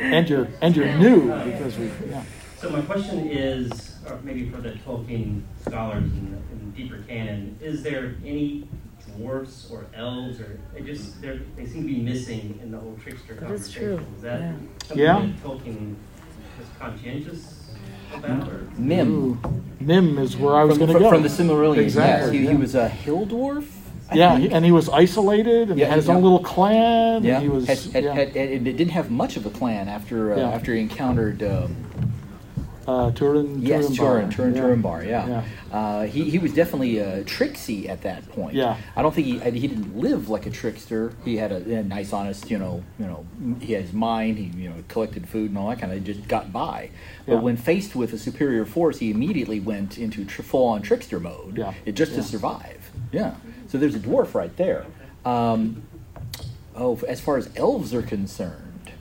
And you're, and you're new because we, yeah. So my question is, or maybe for the Tolkien scholars in, in deeper canon, is there any dwarfs or elves or they just they're, seem to be missing in the whole trickster That is conversation? true, Is that yeah. something Yeah. that Tolkien was conscientious about? Or? Mim. Mim is where I was From, going to go. from the Silmarillion, Exactly. yes. He, yeah. he was a hill dwarf? Yeah, he, and he was isolated and Yeah, had his yeah. own little clan. yeah. And he was, had, had, yeah. had, and it didn't have much of a clan after uh, Yeah. after he encountered um, uh, Turin, yes Turin Turin Turin yeah. Turambar. Yeah, Yeah. Uh, he he was definitely uh, tricksy at that point. Yeah. I don't think he he didn't live like a trickster. He had a, a nice, honest, you know, you know, he had his mind. He you know collected food and all that kind of just got by. But Yeah. when faced with a superior force, he immediately went into tr- full-on trickster mode. Yeah. It just to survive. Yeah. So there's a dwarf right there. Um, oh, as far as elves are concerned.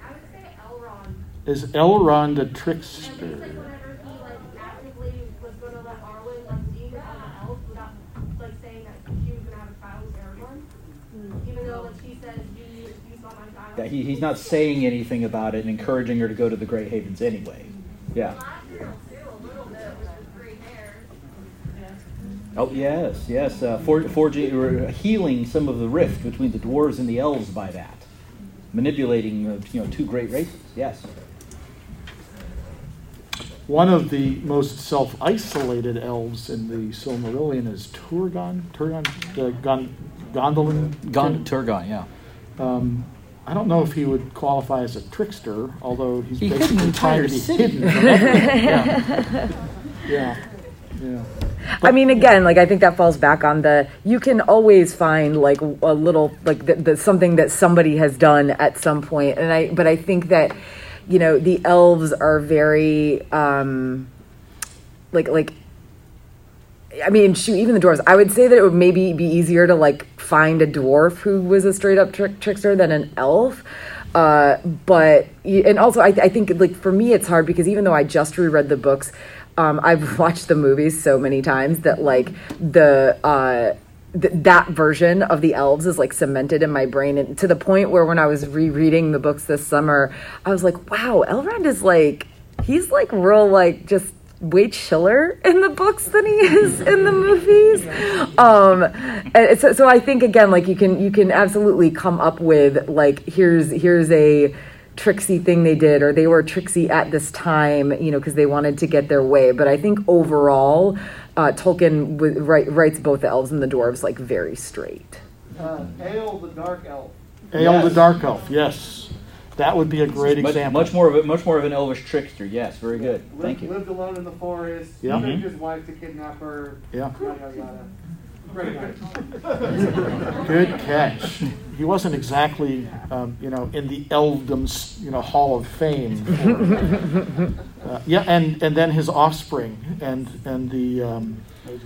I would say Elrond. Is Elrond a trickster? he's like whenever he like actively was gonna let Arwen like leave on the elf without like saying that she was gonna have a child with Aragorn. Even though like she says you you saw my child. Yeah, he, he's not saying anything about it and encouraging her to go to the Grey Havens anyway. Yeah. Oh yes, yes. Uh, for, forging, or healing some of the rift between the dwarves and the elves by that, manipulating uh, you know two great races. Yes. One of the most self-isolated elves in the Silmarillion is Turgon. Turgon, uh, Gon, Gondolin. Gon- Turgon, yeah. Um, I don't know if he would qualify as a trickster, although he's He hid an basically entire trying city. hidden from everyone. [laughs] Yeah. yeah, yeah. I mean, again, like I think that falls back on the you can always find like a little like the, the something that somebody has done at some point, and I but I think that you know the elves are very um like like I mean, shoot, even the dwarves. I would say that it would maybe be easier to like find a dwarf who was a straight up trick- trickster than an elf. Uh, but and also, I, I think like for me, it's hard because even though I just reread the books, um, I've [laughs] watched the movies so many times that like the. Uh, th- that version of the elves is like cemented in my brain and to the point where when I was rereading the books this summer, I was like, wow, Elrond is like he's like real like just way chiller in the books than he is in the movies. Um, and so, so I think again, like you can you can absolutely come up with like here's here's a tricksy thing they did, or they were tricksy at this time, you know, because they wanted to get their way. But I think overall, uh, Tolkien w- write, writes both the elves and the dwarves like very straight. Uh, Eöl the Dark Elf. Eöl the Dark Elf, yes. That would be a great much, example. Much more of a, much more of an elvish trickster. Yes, very good. Lived, Thank you. lived alone in the forest. Yeah. Tricked Mhm. his wife to kidnap her. Yeah. Yada yada yada. Great guy. [laughs] Good catch. He wasn't exactly, um, you know, in the Elfdom's, you know, Hall of Fame. Uh, yeah, and, and then his offspring and and the um,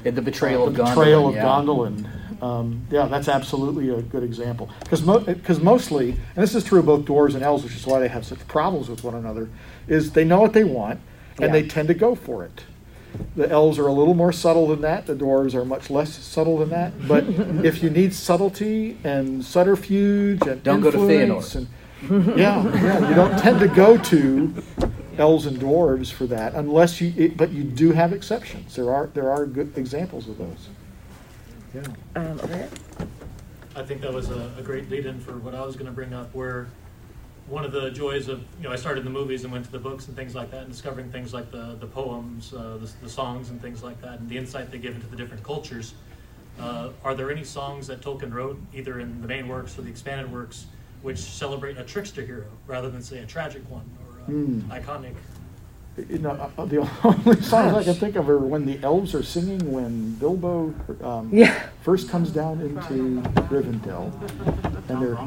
And the betrayal uh, of the Gondolin, betrayal of yeah. Gondolin. Um, yeah, that's absolutely a good example. Because because mostly, and this is true of both dwarves and elves, which is why they have such problems with one another, is they know what they want and Yeah. they tend to go for it. The elves are a little more subtle than that. The dwarves are much less subtle than that. But [laughs] if you need subtlety and subterfuge and Don't go to influence and yeah, yeah, you don't tend to go to elves and dwarves for that unless you. It, but you do have exceptions. There are there are good examples of those. Yeah. Um, okay. I think that was a, a great lead-in for what I was going to bring up, where one of the joys of you know I started in the movies and went to the books and things like that, and discovering things like the the poems, uh, the, the songs, and things like that, and the insight they give into the different cultures. Uh, are there any songs that Tolkien wrote, either in the main works or the expanded works, which celebrate a trickster hero rather than say a tragic one or a Hmm. iconic? You know, uh, the [laughs] only songs I can think of are when the elves are singing when Bilbo um, Yeah. first comes down into Rivendell, [laughs] and they're.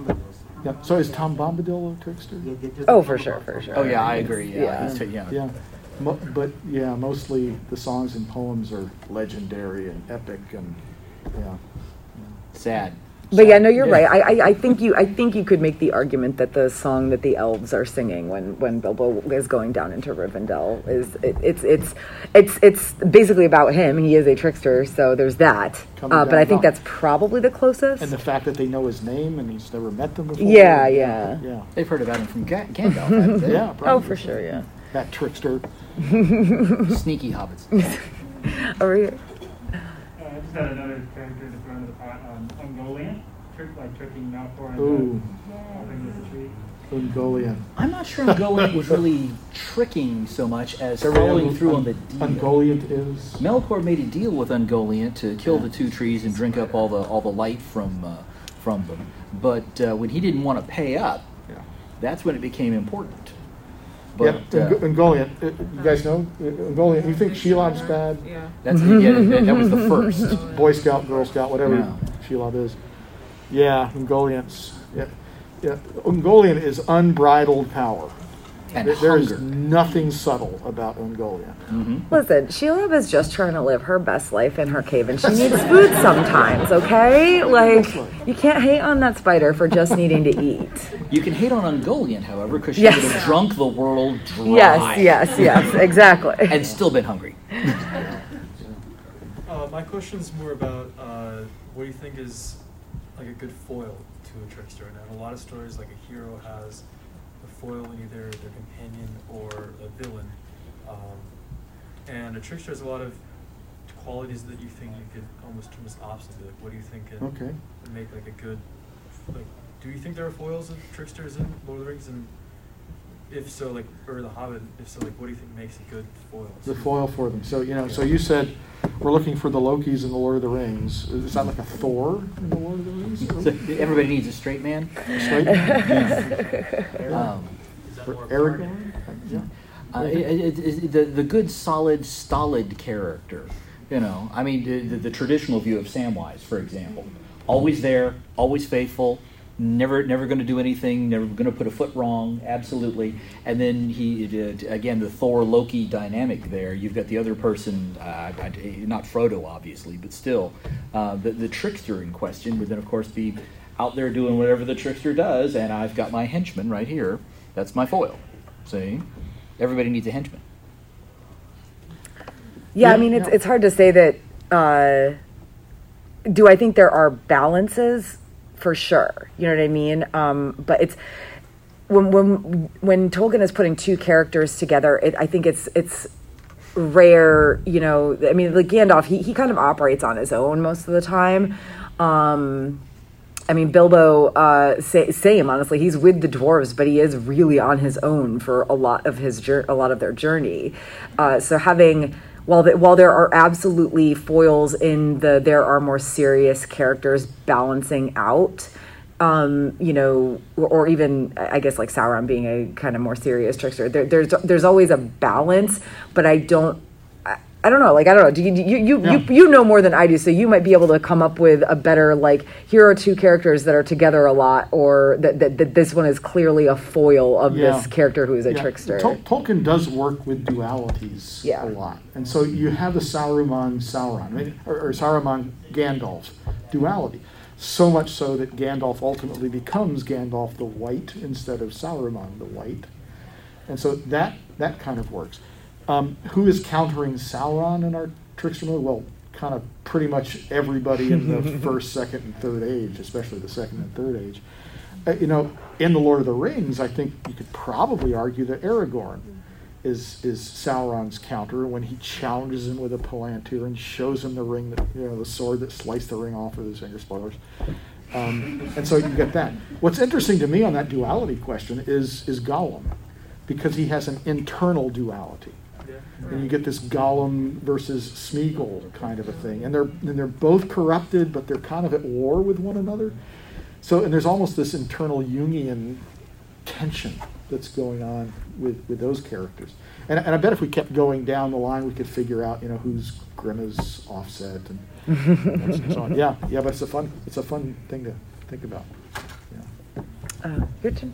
Yeah. So is Tom Bombadil a trickster? Oh, for sure, for sure. Oh yeah, I agree. Yeah, Yeah. he's- yeah. Yeah. Mo- but yeah, mostly the songs and poems are legendary and epic, and yeah. Sad. But yeah, no, you're right. I, I, I think you I think you could make the argument that the song that the elves are singing when, when Bilbo is going down into Rivendell is it, it's it's it's it's basically about him. He is a trickster, so there's that. Uh, but I think that's probably the closest. And the fact that they know his name and he's never met them before. Yeah, yeah. Yeah. They've heard about him from Ga- Gandalf. haven't [laughs] they? Yeah. oh, for sure, yeah. That trickster. [laughs] Sneaky hobbits. [laughs] Over here. I just had another character to throw into the pot. Um, Ungoliant, trick like tricking Melkor into Ooh. helping with the tree. Ungoliant. I'm not sure Ungoliant was really tricking so much as following through on the deal. Ungoliant is. Melkor made a deal with Ungoliant to kill the two trees and drink up all the all the light from uh, from them. But uh, when he didn't want to pay up, Yeah. that's when it became important. Yeah, But uh, Ungoliant. Uh, You guys know Uh, Ungoliant? You think Shelob's bad? Yeah. that's yeah, that, that was the [laughs] first. Boy Scout, Girl Scout, whatever Yeah. Shelob is. Yeah, Ungoliant's. Yeah, yeah. Ungoliant is unbridled power. And There- there is hunger. nothing subtle about Ungoliant. hmm Listen, Sheila is just trying to live her best life in her cave, and she needs food sometimes. Okay, like you can't hate on that spider for just needing to eat. You can hate on Ungoliant, however, because she Yes. would have drunk the world dry. Yes, yes, yes, exactly. And still been hungry. [laughs] Uh, my is more about uh, what do you think is like a good foil to a trickster? And a lot of stories, like a hero has a foil either their companion or a villain, um, and a trickster has a lot of qualities that you think you could almost term as opposite. Like, what do you think can Okay. make like a good like? Do you think there are foils of tricksters in Lord of the Rings? And if so, like, or The Hobbit, if so, like, what do you think makes a good foil? The foil for them. So you know. So you said we're looking for the Lokis in the Lord of the Rings. Is that like a Thor in the Lord of the Rings? [laughs] So everybody needs a straight man. Straight man? Um, Aragorn? Yeah. Uh, it, it, it, the the good, solid, stolid character. You know, I mean, the, the, the traditional view of Samwise, for example, always there, always faithful, never never going to do anything, never going to put a foot wrong, absolutely. And then he did again the Thor Loki dynamic. There, you've got the other person, uh, not Frodo, obviously, but still, uh, the the trickster in question would then, of course, be out there doing whatever the trickster does, and I've got my henchman right here. That's my foil. See, everybody needs a henchman. Yeah, I mean, it's it's hard to say that. Uh, do I think there are balances? For sure, you know what I mean. Um, but it's when when when Tolkien is putting two characters together, it, I think it's it's rare. You know, I mean, like Gandalf, he he kind of operates on his own most of the time. Um, I mean, Bilbo, uh, sa- same. Honestly, he's with the dwarves, but he is really on his own for a lot of his a lot of their journey. Uh, so having while the, while there are absolutely foils in the there are more serious characters balancing out. Um, you know, or, even I guess like Sauron being a kind of more serious trickster. There, there's there's always a balance, but I don't I, don't know. Like I don't know. Do you you you, Yeah. you you know more than I do, so you might be able to come up with a better like here are two characters that are together a lot, or that that, that this one is clearly a foil of Yeah. this character who is a Yeah. trickster. Tol- Tolkien does work with dualities a lot, and so you have the Saruman Sauron right? or, or Saruman Gandalf duality. So much so that Gandalf ultimately becomes Gandalf the White instead of Saruman the White, and so that that kind of works. Um, who is countering Sauron in our trickster mode? Well, kind of pretty much everybody in the [laughs] first, second, and third age, especially the second and third age. Uh, you know, in the Lord of the Rings, I think you could probably argue that Aragorn is is Sauron's counter when he challenges him with a palantir and shows him the ring that you know the sword that sliced the ring off with his finger. Spoilers. Um, and so you get that. What's interesting to me on that duality question is is Gollum, because he has an internal duality. And you get this Gollum versus Smeagol kind of a thing, and they're and they're both corrupted, but they're kind of at war with one another. So, and there's almost this internal Jungian tension that's going on with, with those characters. And, and I bet if we kept going down the line, we could figure out, you know, who's Grima's offset and, and so on. [laughs] Yeah, yeah, but it's a fun, it's a fun thing to think about. Uh, your turn.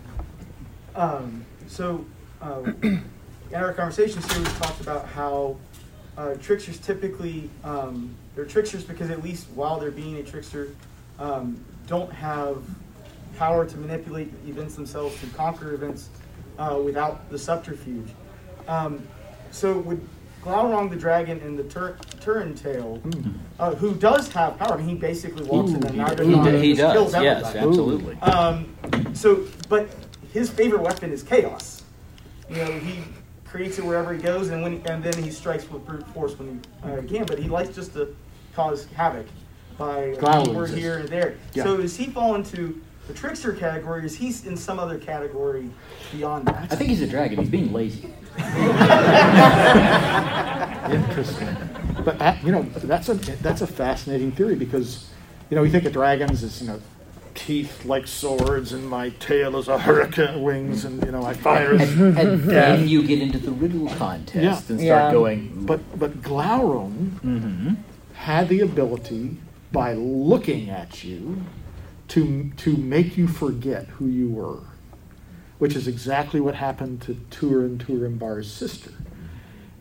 Um, so, uh, in our conversation series, we talked about how uh, tricksters typically um, they're tricksters because at least while they're being a trickster, um, don't have power to manipulate events themselves to conquer events uh, without the subterfuge. Um, so, would Glaurung the dragon in the Tur- Turin tale, uh, who does have power, I mean, he basically walks in Ooh, and he neither. He and he just does, kills yes, absolutely. Um, so, but his favorite weapon is chaos. You know, he creates it wherever he goes, and when and then he strikes with brute force when he uh, can. But he likes just to cause havoc by a word here and there. yeah. So, does he fall into the trickster category? Is he in some other category beyond that? I think he's a dragon. He's being lazy. [laughs] Interesting. But uh, you know, that's a that's a fascinating theory because you know we think of dragons as you know teeth like swords and my tail is a hurricane wings and you know I fire. And, and [laughs] then you get into the riddle contest Yeah. and start Yeah. going. But but Glaurung mm-hmm. had the ability by looking at you to to make you forget who you were, which is exactly what happened to Turin Turambar's sister,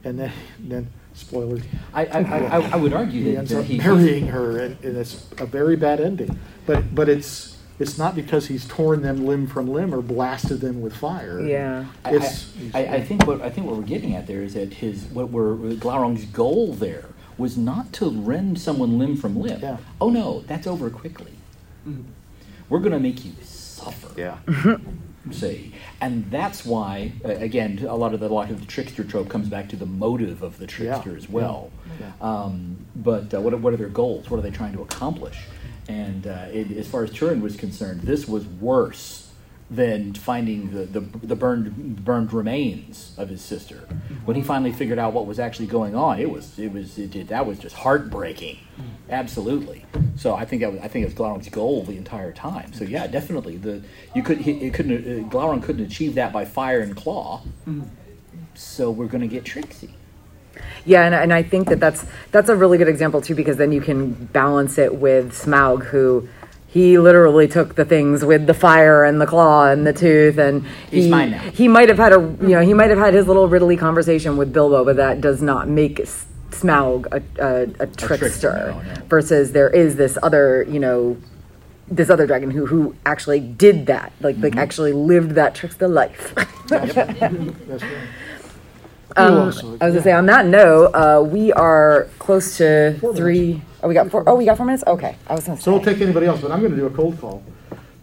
and then then spoilers. I- I- I- I would argue he that- ends that up he- marrying her, and, and it's a very bad ending. But but it's. It's not because he's torn them limb from limb or blasted them with fire. Yeah. I, It's, I, I think what I think what we're getting at there is that his what we're Glaurung's goal there was not to rend someone limb from limb. Oh no, that's over quickly. Mm-hmm. We're going to make you suffer. Yeah. [laughs] See, and that's why uh, again a lot of the lot of the trickster trope comes back to the motive of the trickster as well. Yeah. Um, but uh, what are, what are their goals? What are they trying to accomplish? And uh, it, as far as Turin was concerned, this was worse than finding the, the, the burned burned remains of his sister. When he finally figured out what was actually going on, it was it was it, that was just heartbreaking, absolutely. So I think that was, I think it was Glaurung's goal the entire time. So yeah, definitely the you could he, it couldn't uh, Glaurung couldn't achieve that by fire and claw. So we're going to get tricksy. Yeah, and, and I think that that's that's a really good example too, because then you can balance it with Smaug, who he literally took the things with the fire and the claw and the tooth, and He's he mine now. he might have had a you know he might have had his little riddly conversation with Bilbo, but that does not make Smaug a, a, a trickster. trickster, no, no. Versus there is this other you know this other dragon who who actually did that, like like Mm-hmm. actually lived that trickster life. [laughs] That's right. Um, You I also- was gonna say on that note, uh, we are close to three. Oh, we got four. Oh, we got four minutes. Okay, I was gonna say. So we'll take anybody else, but I'm going to do a cold call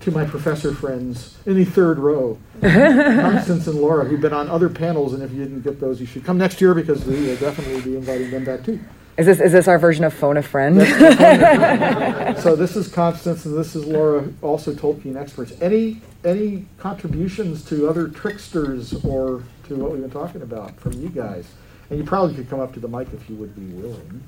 to my professor friends in the third row, [laughs] Constance and Laura, who've been on other panels, and if you didn't get those, you should come next year because we will definitely be inviting them back too. Is this is this our version of phone a friend? [laughs] so this is Constance and this is Laura, also Tolkien experts. Any any contributions to other tricksters or to what we've been talking about from you guys? And you probably could come up to the mic if you would be willing.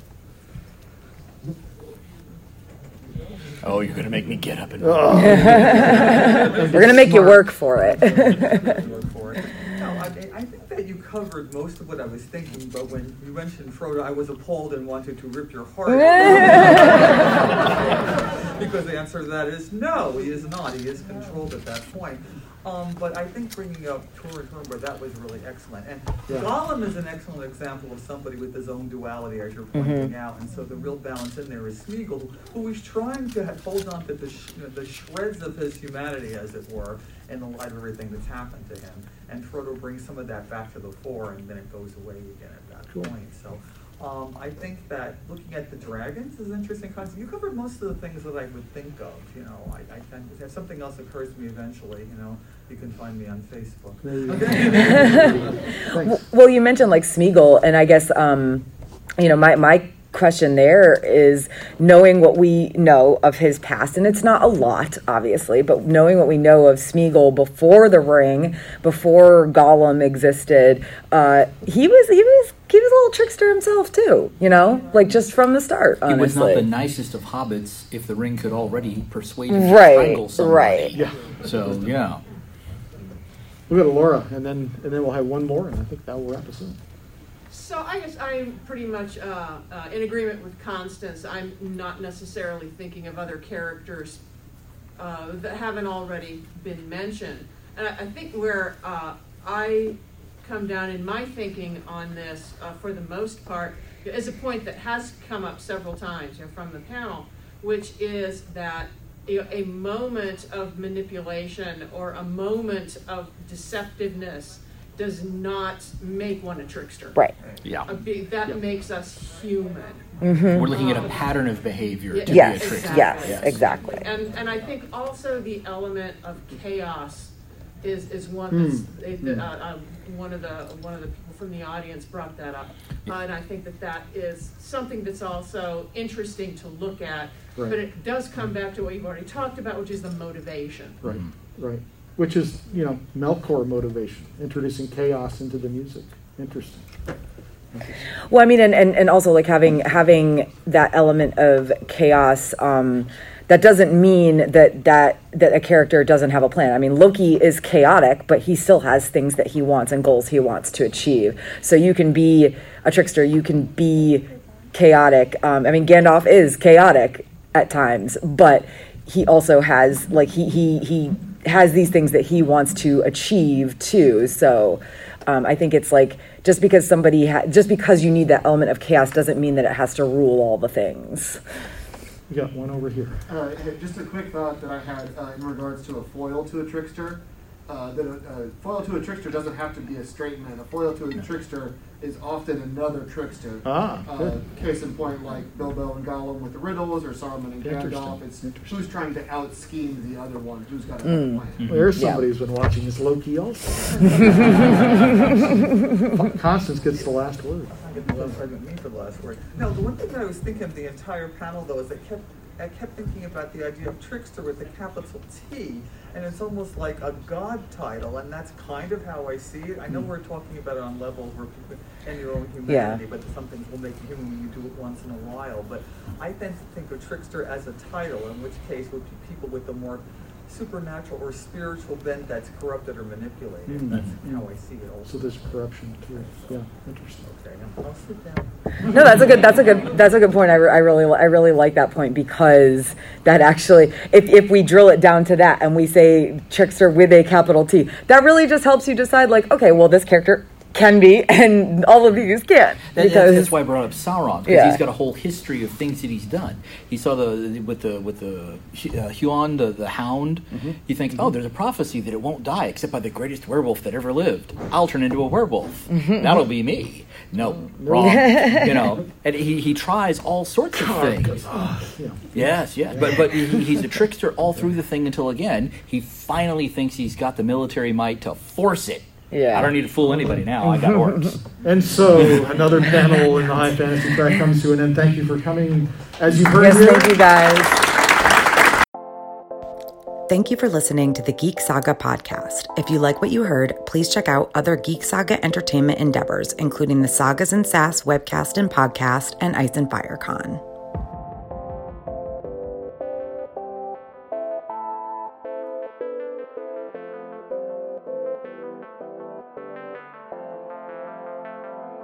Oh, you're gonna make me get up and. Oh. [laughs] We're gonna make you work for it. Work for it. No, I, I think that you covered most of what I was thinking, but when you mentioned Frodo, I was appalled and wanted to rip your heart out. [laughs] because the answer to that is no, he is not. He is controlled at that point. Um, but I think bringing up Turin Turambar, that was really excellent. And Yeah. Gollum is an excellent example of somebody with his own duality, as you're pointing Mhm. out. And so the real balance in there is Smeagol, who is trying to hold on to the, sh- you know, the shreds of his humanity, as it were, in the light of everything that's happened to him. And Frodo brings some of that back to the fore, and then it goes away again at that Cool. point. So um, I think that looking at the dragons is an interesting concept. You covered most of the things that I would think of. You know, I, I tend to, if something else occurs to me eventually, you know, you can find me on Facebook. W- [laughs] [laughs] well, you mentioned like Smeagol, and I guess um, you know my my question there is knowing what we know of his past, and it's not a lot, obviously, but knowing what we know of Smeagol before the Ring, before Gollum existed, uh, he was he was he was a little trickster himself too. You know, like just from the start. He was not the nicest of hobbits if the ring could already persuade him to Right, strangle somebody. right. Yeah. So yeah. We'll go to Laura, and then and then we'll have one more, and I think that will wrap us up. So I guess I'm pretty much uh, uh, in agreement with Constance. I'm not necessarily thinking of other characters uh, that haven't already been mentioned. And I, I think where uh, I come down in my thinking on this, uh, for the most part, is a point that has come up several times you know, from the panel, which is that you know, a moment of manipulation or a moment of deceptiveness does not make one a trickster. Right. Yeah. A big, that makes us human. Mhm. We're looking at a pattern of behavior yeah, to Yes, be a trickster. yes, exactly. And and I think also the element of chaos is is one that's it- Hmm. uh, um, one of the one of the people from the audience brought that up, uh, and I think that that is something that's also interesting to look at. Right. But it does come back to what you've already talked about, which is the motivation. Right, right. Which is, you know, Melkor motivation, introducing chaos into the music. Interesting. Well, I mean, and, and, and also like having having that element of chaos. Um, that doesn't mean that that that a character doesn't have a plan. I mean, Loki is chaotic, but he still has things that he wants and goals he wants to achieve. So you can be a trickster. You can be chaotic. Um, I mean, Gandalf is chaotic at times, but he also has like he he he has these things that he wants to achieve too. So um, I think it's like just because somebody ha- just because you need that element of chaos doesn't mean that it has to rule all the things. We got one over here. Uh, just a quick thought that I had uh, in regards to a foil to a trickster. Uh, that a, a foil to a trickster doesn't have to be a straight man. A foil to a trickster is often another trickster. Ah, uh. Case in point, like Bilbo and Gollum with the riddles, or Saruman and Gandalf. It's who's trying to out scheme the other one. Who's got a better Mm. plan. Well, there's somebody who's been watching this Loki also. [laughs] Constance gets the last word. I get the last argument, me for the last word. No, the one thing that I was thinking of the entire panel though is I kept I kept thinking about the idea of trickster with a capital T, and it's almost like a god title, and that's kind of how I see it. I know Hmm. we're talking about it on levels where people and your own humanity, but some things will make you human when you do it once in a while. But I tend to think of trickster as a title, in which case would be people with a more supernatural or spiritual bent that's corrupted or manipulated. Mm. That's how I see it. Also. So there's corruption too. Yeah, interesting. Okay, I'll sit down. No, that's a good. That's a good. That's a good point. I, re- I really, I really like that point because that actually, if if we drill it down to that and we say trickster with a capital T, that really just helps you decide. Like, okay, well, this character can be, and all of these can't. That- that's, that's why I brought up Sauron because Yeah. he's got a whole history of things that he's done. He saw the with the with the uh, Huan the, the Hound. Mm-hmm. He thinks, oh, there's a prophecy that it won't die except by the greatest werewolf that ever lived. I'll turn into a werewolf. Mhm. That'll be me. No, wrong. [laughs] you know, and he, he tries all sorts of things. Yes, yes, but but he, he's a trickster all through the thing until again he finally thinks he's got the military might to force it Yeah. I don't need to fool anybody now. I got orcs. [laughs] And so another panel in the high fantasy track comes to an end. Thank you for coming. As you've heard Yes, here, thank you guys. Thank you for listening to the Geek Saga podcast. If you like what you heard, please check out other Geek Saga entertainment endeavors, including the Sagas and Sass webcast and podcast and Ice and Fire Con.